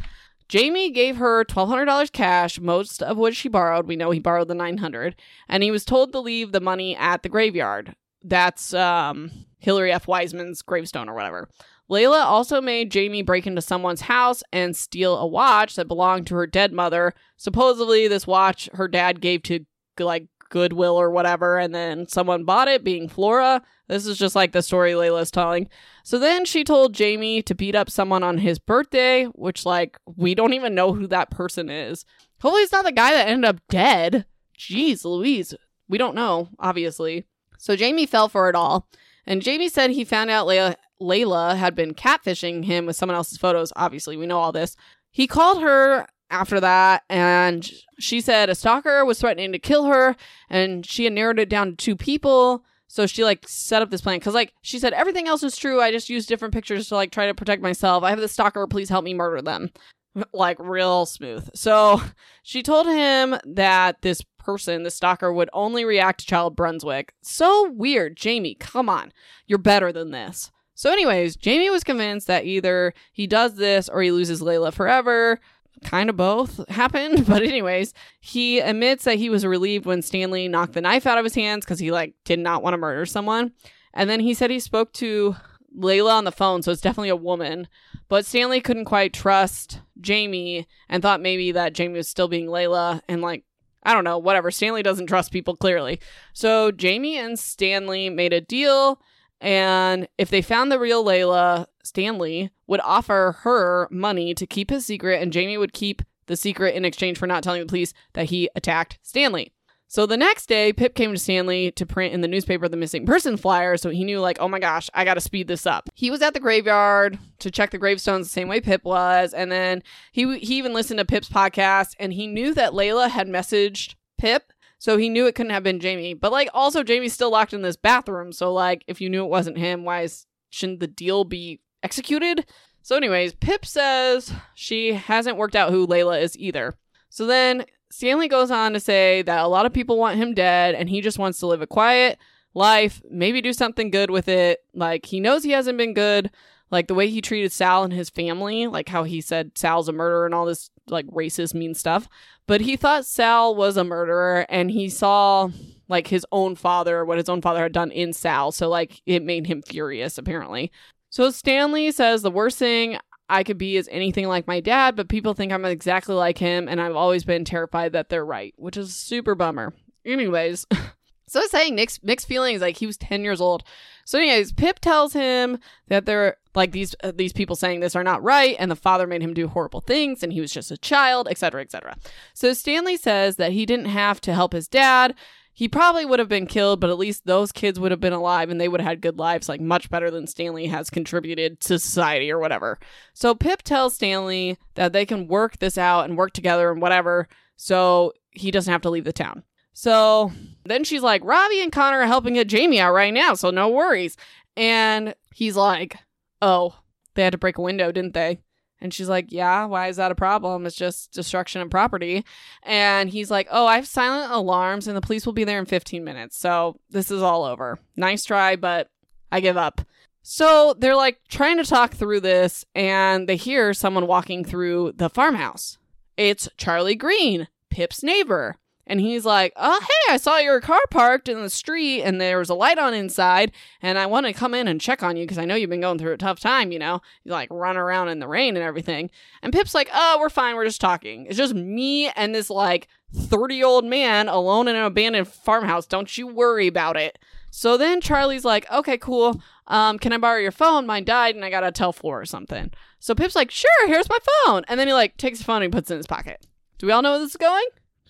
Jamie gave her $1,200 cash, most of which she borrowed. We know he borrowed the $900, and he was told to leave the money at the graveyard. That's um, Hillary F. Weisman's gravestone or whatever. Layla also made Jamie break into someone's house and steal a watch that belonged to her dead mother. Supposedly, this watch her dad gave to like Goodwill or whatever, and then someone bought it, being Flora. This is just like the story Layla's telling. So then she told Jamie to beat up someone on his birthday, which, like, we don't even know who that person is. Hopefully, it's not the guy that ended up dead. Jeez Louise. We don't know, obviously. So Jamie fell for it all. And Jamie said he found out Layla, Layla had been catfishing him with someone else's photos. Obviously, we know all this. He called her after that. And she said a stalker was threatening to kill her, and she had narrowed it down to two people. So she like set up this plan because like she said everything else is true. I just used different pictures to like try to protect myself. I have the stalker. Please help me murder them. like real smooth. So she told him that this person, the stalker, would only react to Child Brunswick. So weird, Jamie. Come on, you're better than this. So, anyways, Jamie was convinced that either he does this or he loses Layla forever kind of both happened. But anyways, he admits that he was relieved when Stanley knocked the knife out of his hands because he like did not want to murder someone. And then he said he spoke to Layla on the phone, so it's definitely a woman. But Stanley couldn't quite trust Jamie and thought maybe that Jamie was still being Layla and like I don't know, whatever. Stanley doesn't trust people clearly. So Jamie and Stanley made a deal and if they found the real Layla, Stanley would offer her money to keep his secret, and Jamie would keep the secret in exchange for not telling the police that he attacked Stanley. So the next day, Pip came to Stanley to print in the newspaper the missing person flyer, so he knew, like, oh my gosh, I gotta speed this up. He was at the graveyard to check the gravestones the same way Pip was, and then he, he even listened to Pip's podcast, and he knew that Layla had messaged Pip so he knew it couldn't have been Jamie. But like also Jamie's still locked in this bathroom. So like if you knew it wasn't him, why is, shouldn't the deal be executed? So anyways, Pip says she hasn't worked out who Layla is either. So then Stanley goes on to say that a lot of people want him dead and he just wants to live a quiet life, maybe do something good with it. Like he knows he hasn't been good, like the way he treated Sal and his family, like how he said Sal's a murderer and all this like racist mean stuff. But he thought Sal was a murderer and he saw like his own father, what his own father had done in Sal. So like it made him furious apparently. So Stanley says the worst thing I could be is anything like my dad, but people think I'm exactly like him and I've always been terrified that they're right, which is super bummer. Anyways, so saying mixed mixed feelings like he was 10 years old. So anyways, Pip tells him that they're like these uh, these people saying this are not right and the father made him do horrible things and he was just a child etc etc so stanley says that he didn't have to help his dad. He probably would have been killed but at least those kids would have been alive and they would have had good lives like much better than stanley has contributed to society or whatever. So pip tells stanley that they can work this out and work together and whatever so he doesn't have to leave the town so then she's like, Ravi and Connor are helping get Jamie out right now, so no worries. And he's like, oh, they had to break a window, didn't they? And she's like, yeah, why is that a problem? It's just destruction of property. And he's like, oh, I have silent alarms and the police will be there in 15 minutes. So this is all over. Nice try, but I give up. So they're like trying to talk through this and they hear someone walking through the farmhouse. It's Charlie Green, Pip's neighbor. And he's like, Oh, hey, I saw your car parked in the street and there was a light on inside. And I want to come in and check on you because I know you've been going through a tough time, you know? You like run around in the rain and everything. And Pip's like, Oh, we're fine. We're just talking. It's just me and this like 30 year old man alone in an abandoned farmhouse. Don't you worry about it. So then Charlie's like, Okay, cool. Um, can I borrow your phone? Mine died and I got a tell Flora or something. So Pip's like, Sure, here's my phone. And then he like takes the phone and he puts it in his pocket. Do we all know where this is going?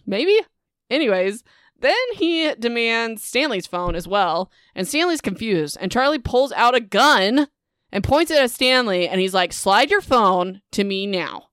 Maybe? Anyways, then he demands Stanley's phone as well, and Stanley's confused, and Charlie pulls out a gun and points it at Stanley, and he's like, Slide your phone to me now.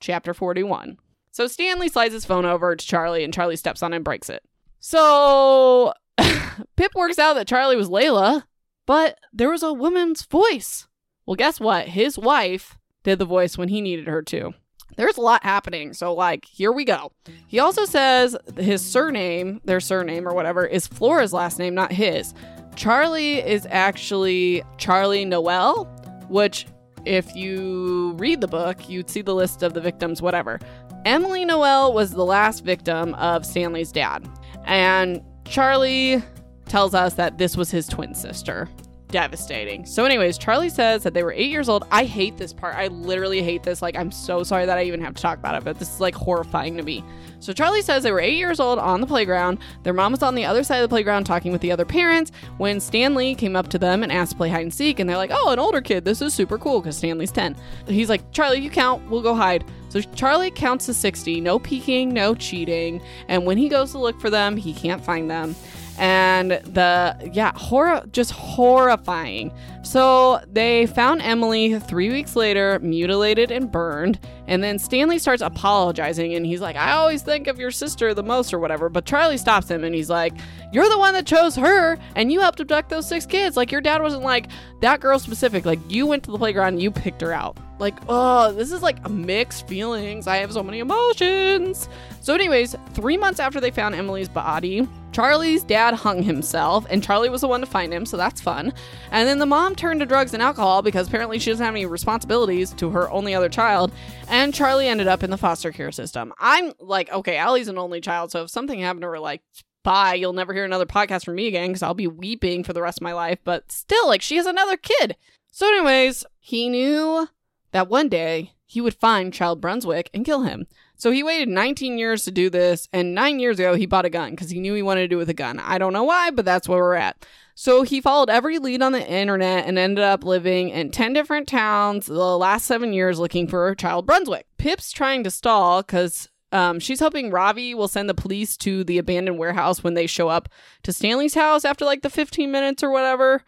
Chapter 41. So Stanley slides his phone over to Charlie, and Charlie steps on and breaks it. So Pip works out that Charlie was Layla, but there was a woman's voice. Well, guess what? His wife did the voice when he needed her to there's a lot happening. So, like, here we go. He also says his surname, their surname or whatever, is Flora's last name, not his. Charlie is actually Charlie Noel, which, if you read the book, you'd see the list of the victims, whatever. Emily Noel was the last victim of Stanley's dad. And Charlie tells us that this was his twin sister devastating. So, anyways, Charlie says that they were eight years old. I hate this part. I literally hate this. Like, I'm so sorry that I even have to talk about it, but this is like horrifying to me. So, Charlie says they were eight years old on the playground. Their mom was on the other side of the playground talking with the other parents when Stanley came up to them and asked to play hide and seek. And they're like, oh, an older kid. This is super cool because Stanley's 10. He's like, Charlie, you count. We'll go hide. So Charlie counts to 60, no peeking, no cheating. And when he goes to look for them, he can't find them. And the yeah horror just horrifying. So they found emily three weeks later mutilated and burned. And then stanley starts apologizing and he's like i always think of your sister the most or whatever. But charlie stops him and he's like you're the one that chose her and you helped abduct those six kids. Like your dad wasn't like that girl specific. Like you went to the playground and you picked her out. Like oh this is like mixed feelings. I have so many emotions. So anyways three months after they found emily's body Charlie's dad hung himself, and Charlie was the one to find him, so that's fun. And then the mom turned to drugs and alcohol because apparently she doesn't have any responsibilities to her only other child, and Charlie ended up in the foster care system. I'm like, okay, Allie's an only child, so if something happened to her, like, bye, you'll never hear another podcast from me again because I'll be weeping for the rest of my life, but still, like, she has another kid. So, anyways, he knew that one day he would find Child Brunswick and kill him. So he waited 19 years to do this, and nine years ago he bought a gun because he knew he wanted to do it with a gun. I don't know why, but that's where we're at. So he followed every lead on the internet and ended up living in 10 different towns the last seven years looking for Child Brunswick. Pip's trying to stall because um, she's hoping Ravi will send the police to the abandoned warehouse when they show up to Stanley's house after like the 15 minutes or whatever.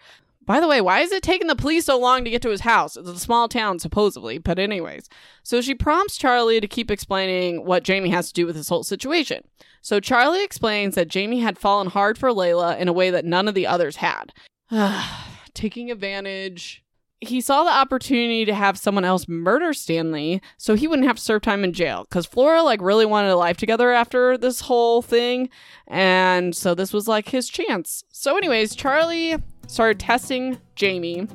By the way, why is it taking the police so long to get to his house? It's a small town, supposedly. But, anyways, so she prompts Charlie to keep explaining what Jamie has to do with this whole situation. So, Charlie explains that Jamie had fallen hard for Layla in a way that none of the others had. Taking advantage. He saw the opportunity to have someone else murder Stanley so he wouldn't have to serve time in jail because Flora like really wanted a life together after this whole thing and so this was like his chance. So anyways, Charlie started testing Jamie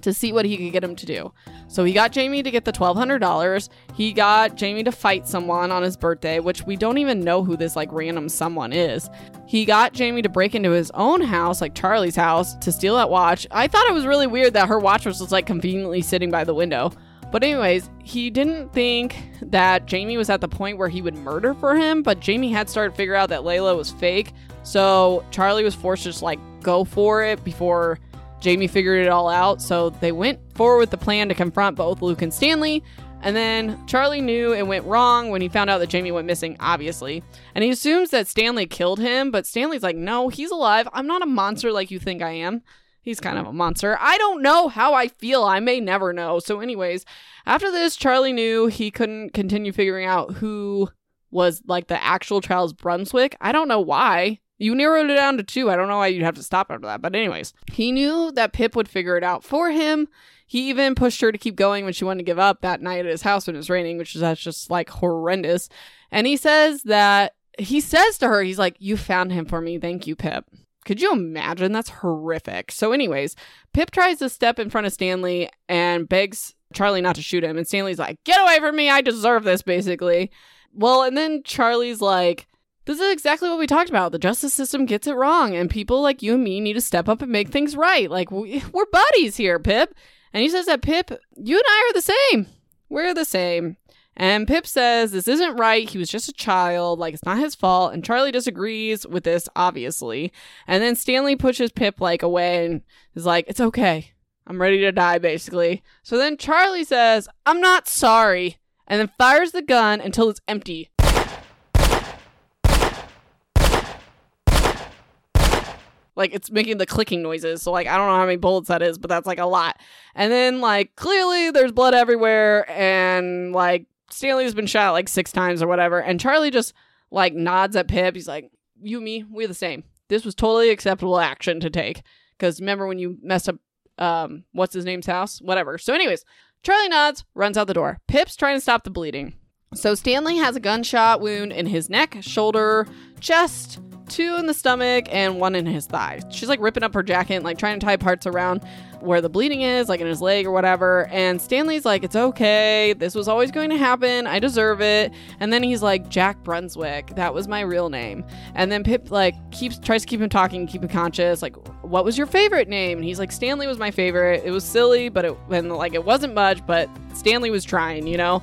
to see what he could get him to do. So he got Jamie to get the $1,200. He got Jamie to fight someone on his birthday, which we don't even know who this like random someone is. He got Jamie to break into his own house, like Charlie's house, to steal that watch. I thought it was really weird that her watch was just like conveniently sitting by the window. But, anyways, he didn't think that Jamie was at the point where he would murder for him, but Jamie had started to figure out that Layla was fake. So, Charlie was forced to just like go for it before Jamie figured it all out. So, they went forward with the plan to confront both Luke and Stanley. And then Charlie knew it went wrong when he found out that Jamie went missing, obviously. And he assumes that Stanley killed him, but Stanley's like, no, he's alive. I'm not a monster like you think I am. He's kind of a monster. I don't know how I feel. I may never know. So, anyways, after this, Charlie knew he couldn't continue figuring out who was like the actual Charles Brunswick. I don't know why. You narrowed it down to two. I don't know why you'd have to stop after that. But, anyways, he knew that Pip would figure it out for him. He even pushed her to keep going when she wanted to give up that night at his house when it was raining, which is that's just like horrendous. And he says that he says to her, he's like, You found him for me. Thank you, Pip. Could you imagine? That's horrific. So, anyways, Pip tries to step in front of Stanley and begs Charlie not to shoot him. And Stanley's like, Get away from me. I deserve this, basically. Well, and then Charlie's like, This is exactly what we talked about. The justice system gets it wrong, and people like you and me need to step up and make things right. Like, we, we're buddies here, Pip. And he says that, Pip, you and I are the same. We're the same. And Pip says this isn't right. He was just a child. Like, it's not his fault. And Charlie disagrees with this, obviously. And then Stanley pushes Pip, like, away and is like, it's okay. I'm ready to die, basically. So then Charlie says, I'm not sorry. And then fires the gun until it's empty. Like it's making the clicking noises. So like I don't know how many bullets that is, but that's like a lot. And then like clearly there's blood everywhere and like Stanley's been shot like six times or whatever. And Charlie just like nods at Pip. He's like, You me, we're the same. This was totally acceptable action to take. Because remember when you messed up um what's his name's house? Whatever. So anyways, Charlie nods, runs out the door. Pip's trying to stop the bleeding. So Stanley has a gunshot wound in his neck, shoulder, chest, two in the stomach, and one in his thigh. She's like ripping up her jacket, like trying to tie parts around where the bleeding is, like in his leg or whatever. And Stanley's like, It's okay. This was always going to happen. I deserve it. And then he's like, Jack Brunswick. That was my real name. And then Pip like keeps tries to keep him talking, keep him conscious. Like, what was your favorite name? And he's like, Stanley was my favorite. It was silly, but it and like it wasn't much, but Stanley was trying, you know?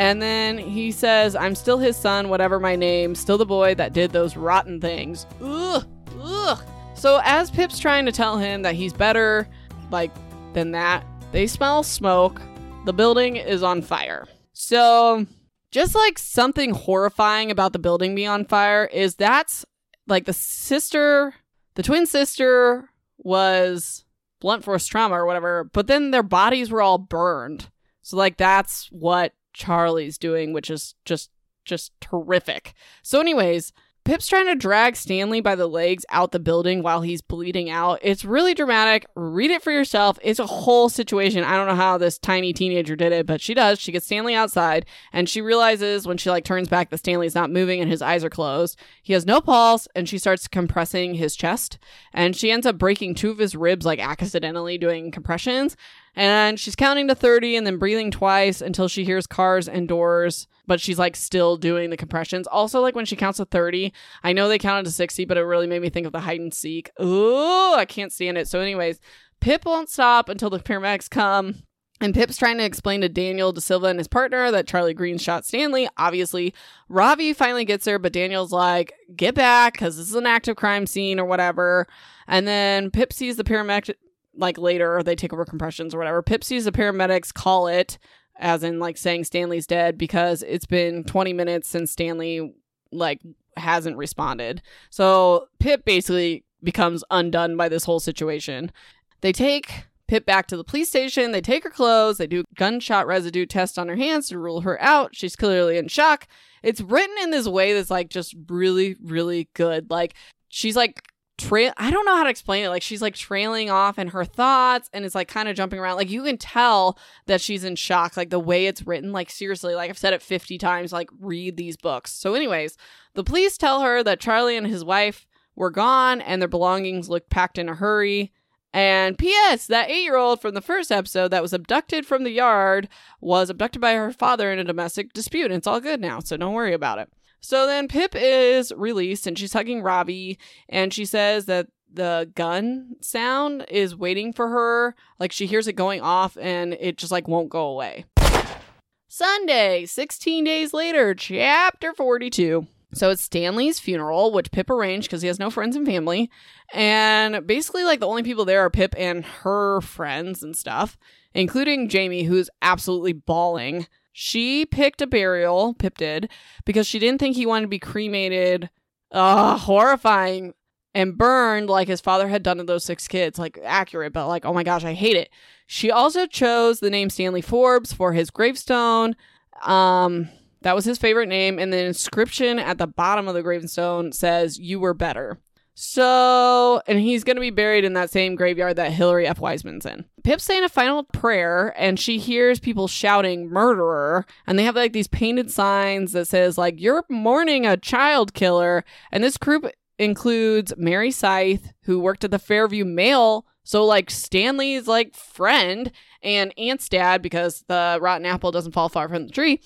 And then he says, I'm still his son, whatever my name, still the boy that did those rotten things. Ugh, ugh. So as Pip's trying to tell him that he's better, like, than that, they smell smoke. The building is on fire. So, just like something horrifying about the building being on fire is that's like the sister the twin sister was blunt force trauma or whatever, but then their bodies were all burned. So like that's what Charlie's doing, which is just just terrific. So anyways, Pip's trying to drag Stanley by the legs out the building while he's bleeding out. It's really dramatic. Read it for yourself. It's a whole situation. I don't know how this tiny teenager did it, but she does. She gets Stanley outside and she realizes when she like turns back that Stanley's not moving and his eyes are closed. He has no pulse and she starts compressing his chest and she ends up breaking two of his ribs like accidentally doing compressions. And she's counting to 30 and then breathing twice until she hears cars and doors but she's like still doing the compressions. Also, like when she counts to 30, I know they counted to 60, but it really made me think of the hide and seek. Ooh, I can't stand it. So, anyways, Pip won't stop until the paramedics come. And Pip's trying to explain to Daniel De Silva and his partner that Charlie Green shot Stanley. Obviously, Ravi finally gets her, but Daniel's like, get back, because this is an active crime scene or whatever. And then Pip sees the paramedic, like later, they take over compressions or whatever. Pip sees the paramedics call it as in like saying Stanley's dead because it's been 20 minutes since Stanley like hasn't responded. So Pip basically becomes undone by this whole situation. They take Pip back to the police station. They take her clothes. They do gunshot residue test on her hands to rule her out. She's clearly in shock. It's written in this way that's like just really, really good. Like she's like trail I don't know how to explain it. Like she's like trailing off in her thoughts and it's like kind of jumping around. Like you can tell that she's in shock. Like the way it's written, like seriously, like I've said it 50 times, like read these books. So, anyways, the police tell her that Charlie and his wife were gone and their belongings looked packed in a hurry. And P.S. That eight year old from the first episode that was abducted from the yard was abducted by her father in a domestic dispute. And it's all good now, so don't worry about it. So then Pip is released and she's hugging Ravi and she says that the gun sound is waiting for her. Like she hears it going off and it just like won't go away. Sunday, 16 days later, chapter 42. So it's Stanley's funeral, which Pip arranged because he has no friends and family. And basically, like, the only people there are Pip and her friends and stuff, including Jamie, who's absolutely bawling. She picked a burial, Pip did, because she didn't think he wanted to be cremated. Ugh, horrifying. And burned like his father had done to those six kids. Like, accurate, but like, oh my gosh, I hate it. She also chose the name Stanley Forbes for his gravestone. Um, that was his favorite name. And the inscription at the bottom of the gravestone says, You were better. So, and he's going to be buried in that same graveyard that Hillary F. Weisman's in. Pip's saying a final prayer and she hears people shouting murderer and they have like these painted signs that says like you're mourning a child killer and this group includes Mary Scythe who worked at the Fairview Mail so like Stanley's like friend and Ant's dad because the rotten apple doesn't fall far from the tree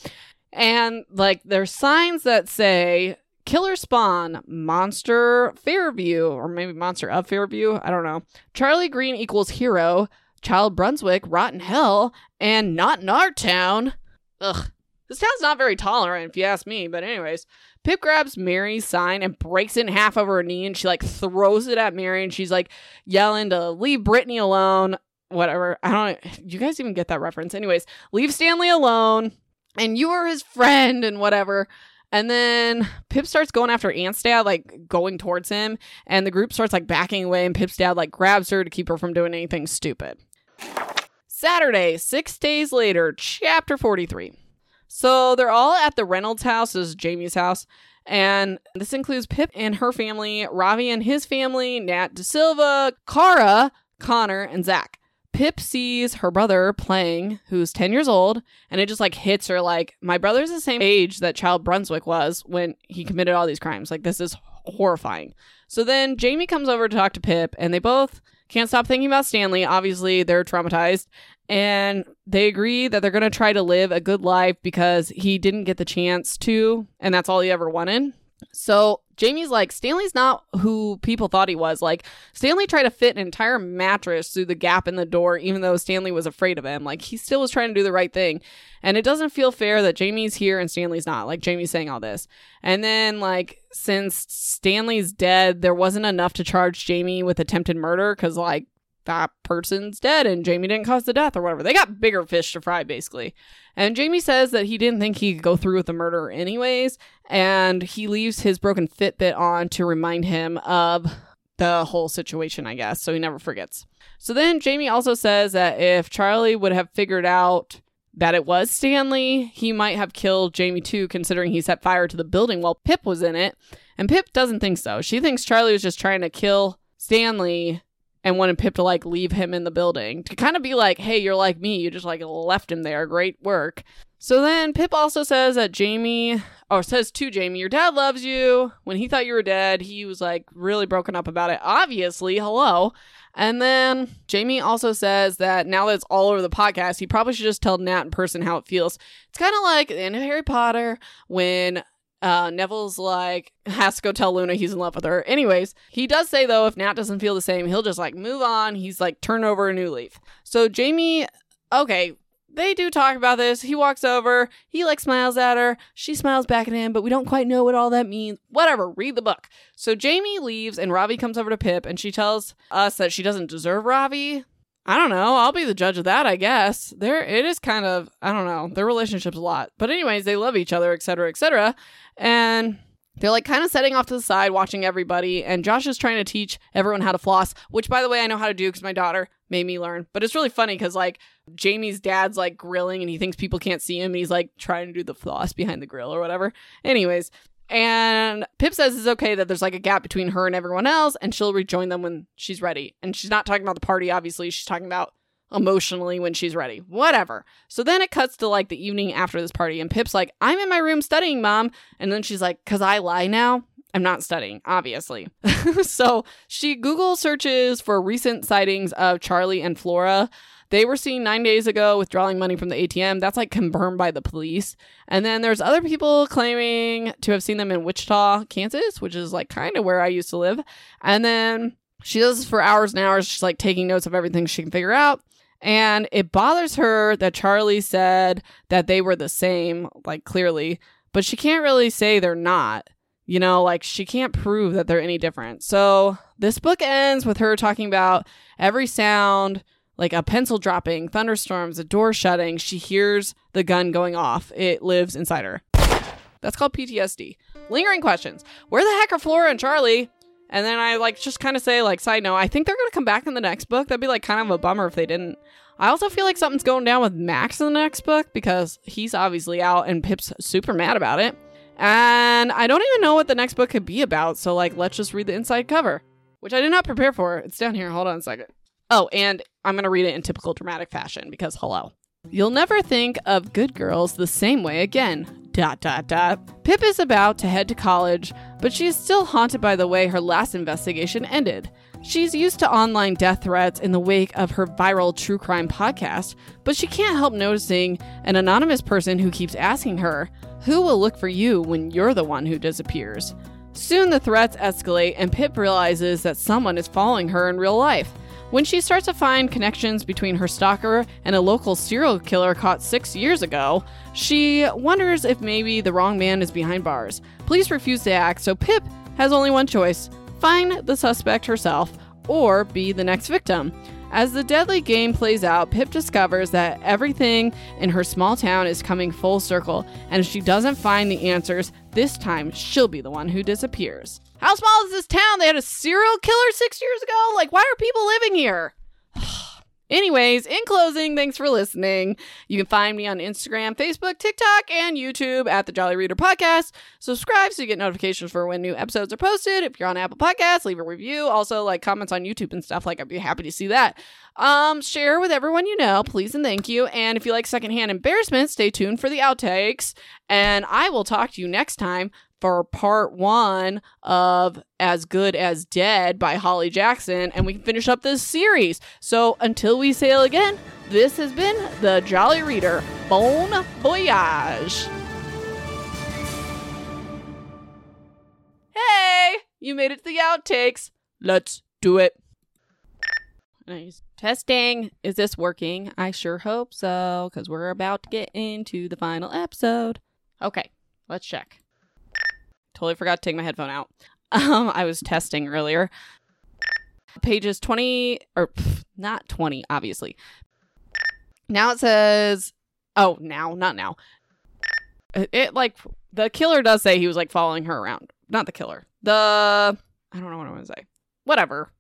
and like there's signs that say Killer Spawn, Monster Fairview, or maybe Monster of Fairview. I don't know. Charlie Green equals hero. Child Brunswick, Rotten Hell, and Not in Our Town. Ugh. This town's not very tolerant, if you ask me, but anyways. Pip grabs Mary's sign and breaks it in half over her knee, and she like throws it at Mary, and she's like yelling to leave Brittany alone. Whatever. I don't. You guys even get that reference? Anyways, leave Stanley alone, and you are his friend, and whatever. And then Pip starts going after Ant's dad, like going towards him, and the group starts like backing away, and Pip's dad like grabs her to keep her from doing anything stupid. Saturday, six days later, chapter 43. So they're all at the Reynolds house, is Jamie's house, and this includes Pip and her family, Ravi and his family, Nat De Silva, Cara, Connor, and Zach. Pip sees her brother playing, who's 10 years old, and it just like hits her like, my brother's the same age that Child Brunswick was when he committed all these crimes. Like, this is horrifying. So then Jamie comes over to talk to Pip, and they both can't stop thinking about Stanley. Obviously, they're traumatized, and they agree that they're going to try to live a good life because he didn't get the chance to, and that's all he ever wanted. So Jamie's like, Stanley's not who people thought he was. Like, Stanley tried to fit an entire mattress through the gap in the door, even though Stanley was afraid of him. Like, he still was trying to do the right thing. And it doesn't feel fair that Jamie's here and Stanley's not. Like, Jamie's saying all this. And then, like, since Stanley's dead, there wasn't enough to charge Jamie with attempted murder because, like, that person's dead and Jamie didn't cause the death or whatever. They got bigger fish to fry, basically. And Jamie says that he didn't think he could go through with the murder anyways. And he leaves his broken Fitbit on to remind him of the whole situation, I guess. So he never forgets. So then Jamie also says that if Charlie would have figured out that it was Stanley, he might have killed Jamie too, considering he set fire to the building while Pip was in it. And Pip doesn't think so. She thinks Charlie was just trying to kill Stanley and wanted Pip to like leave him in the building to kind of be like, hey, you're like me. You just like left him there. Great work. So then Pip also says that Jamie, or says to Jamie, your dad loves you. When he thought you were dead, he was like really broken up about it. Obviously, hello. And then Jamie also says that now that it's all over the podcast, he probably should just tell Nat in person how it feels. It's kind of like in Harry Potter when uh, Neville's like has to go tell Luna he's in love with her. Anyways, he does say though if Nat doesn't feel the same, he'll just like move on. He's like turn over a new leaf. So Jamie, okay, they do talk about this. He walks over, he like smiles at her, she smiles back at him, but we don't quite know what all that means. Whatever, read the book. So Jamie leaves and Ravi comes over to Pip and she tells us that she doesn't deserve Ravi. I don't know. I'll be the judge of that, I guess. There it is kind of I don't know. Their relationship's a lot. But anyways, they love each other, etc., etc. And they're like kind of setting off to the side, watching everybody. And Josh is trying to teach everyone how to floss, which, by the way, I know how to do because my daughter made me learn. But it's really funny because, like, Jamie's dad's like grilling and he thinks people can't see him. And he's like trying to do the floss behind the grill or whatever. Anyways, and Pip says it's okay that there's like a gap between her and everyone else, and she'll rejoin them when she's ready. And she's not talking about the party, obviously. She's talking about emotionally when she's ready. Whatever. So then it cuts to like the evening after this party, and Pip's like, I'm in my room studying, mom. And then she's like, Cause I lie now. I'm not studying, obviously. so she Google searches for recent sightings of Charlie and Flora. They were seen nine days ago withdrawing money from the ATM. That's like confirmed by the police. And then there's other people claiming to have seen them in Wichita, Kansas, which is like kind of where I used to live. And then she does this for hours and hours, She's like taking notes of everything she can figure out. And it bothers her that Charlie said that they were the same, like clearly, but she can't really say they're not. You know, like she can't prove that they're any different. So this book ends with her talking about every sound, like a pencil dropping, thunderstorms, a door shutting. She hears the gun going off. It lives inside her. That's called PTSD. Lingering questions. Where the heck are Flora and Charlie? And then I like just kind of say like side note, I think they're gonna come back in the next book. That'd be like kind of a bummer if they didn't. I also feel like something's going down with Max in the next book because he's obviously out and Pip's super mad about it. And I don't even know what the next book could be about, so like let's just read the inside cover. Which I did not prepare for. It's down here. Hold on a second. Oh, and I'm gonna read it in typical dramatic fashion because hello. You'll never think of good girls the same way again. Dot dot dot. Pip is about to head to college, but she is still haunted by the way her last investigation ended. She's used to online death threats in the wake of her viral true crime podcast, but she can't help noticing an anonymous person who keeps asking her, Who will look for you when you're the one who disappears? Soon the threats escalate, and Pip realizes that someone is following her in real life. When she starts to find connections between her stalker and a local serial killer caught six years ago, she wonders if maybe the wrong man is behind bars. Police refuse to act, so Pip has only one choice find the suspect herself or be the next victim. As the deadly game plays out, Pip discovers that everything in her small town is coming full circle, and if she doesn't find the answers, this time she'll be the one who disappears. How small is this town? They had a serial killer six years ago? Like, why are people living here? Anyways, in closing, thanks for listening. You can find me on Instagram, Facebook, TikTok, and YouTube at the Jolly Reader Podcast. Subscribe so you get notifications for when new episodes are posted. If you're on Apple Podcasts, leave a review. Also, like comments on YouTube and stuff. Like, I'd be happy to see that. Um, share with everyone you know, please and thank you. And if you like secondhand embarrassment, stay tuned for the outtakes. And I will talk to you next time for part one of As Good as Dead by Holly Jackson, and we can finish up this series. So until we sail again, this has been the Jolly Reader. Bon voyage! Hey, you made it to the outtakes. Let's do it. Nice. Testing. Is this working? I sure hope so, because we're about to get into the final episode. Okay, let's check. Totally forgot to take my headphone out. Um, I was testing earlier. Pages 20, or pff, not 20, obviously. Now it says, oh, now, not now. It, it, like, the killer does say he was like following her around. Not the killer. The, I don't know what I want to say. whatever.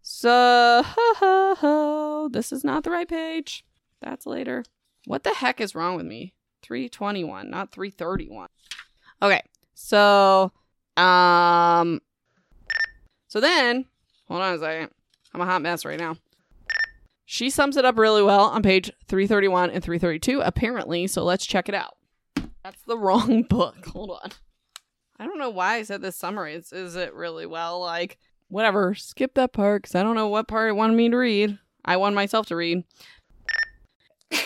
So, ho, ho, ho. this is not the right page. That's later. What the heck is wrong with me? 321, not 331. Okay. So, um so then, hold on a second. I'm a hot mess right now. She sums it up really well on page 331 and 332 apparently, so let's check it out. That's the wrong book. Hold on. I don't know why I said this summary. It's, is it really well? Like, whatever. Skip that part because I don't know what part it wanted me to read. I want myself to read.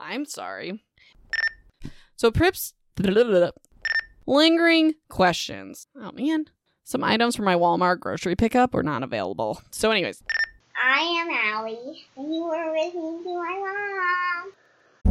I'm sorry. So, Prips. Lingering questions. Oh, man. Some items for my Walmart grocery pickup were not available. So, anyways. I am Allie, and you are listening to my mom.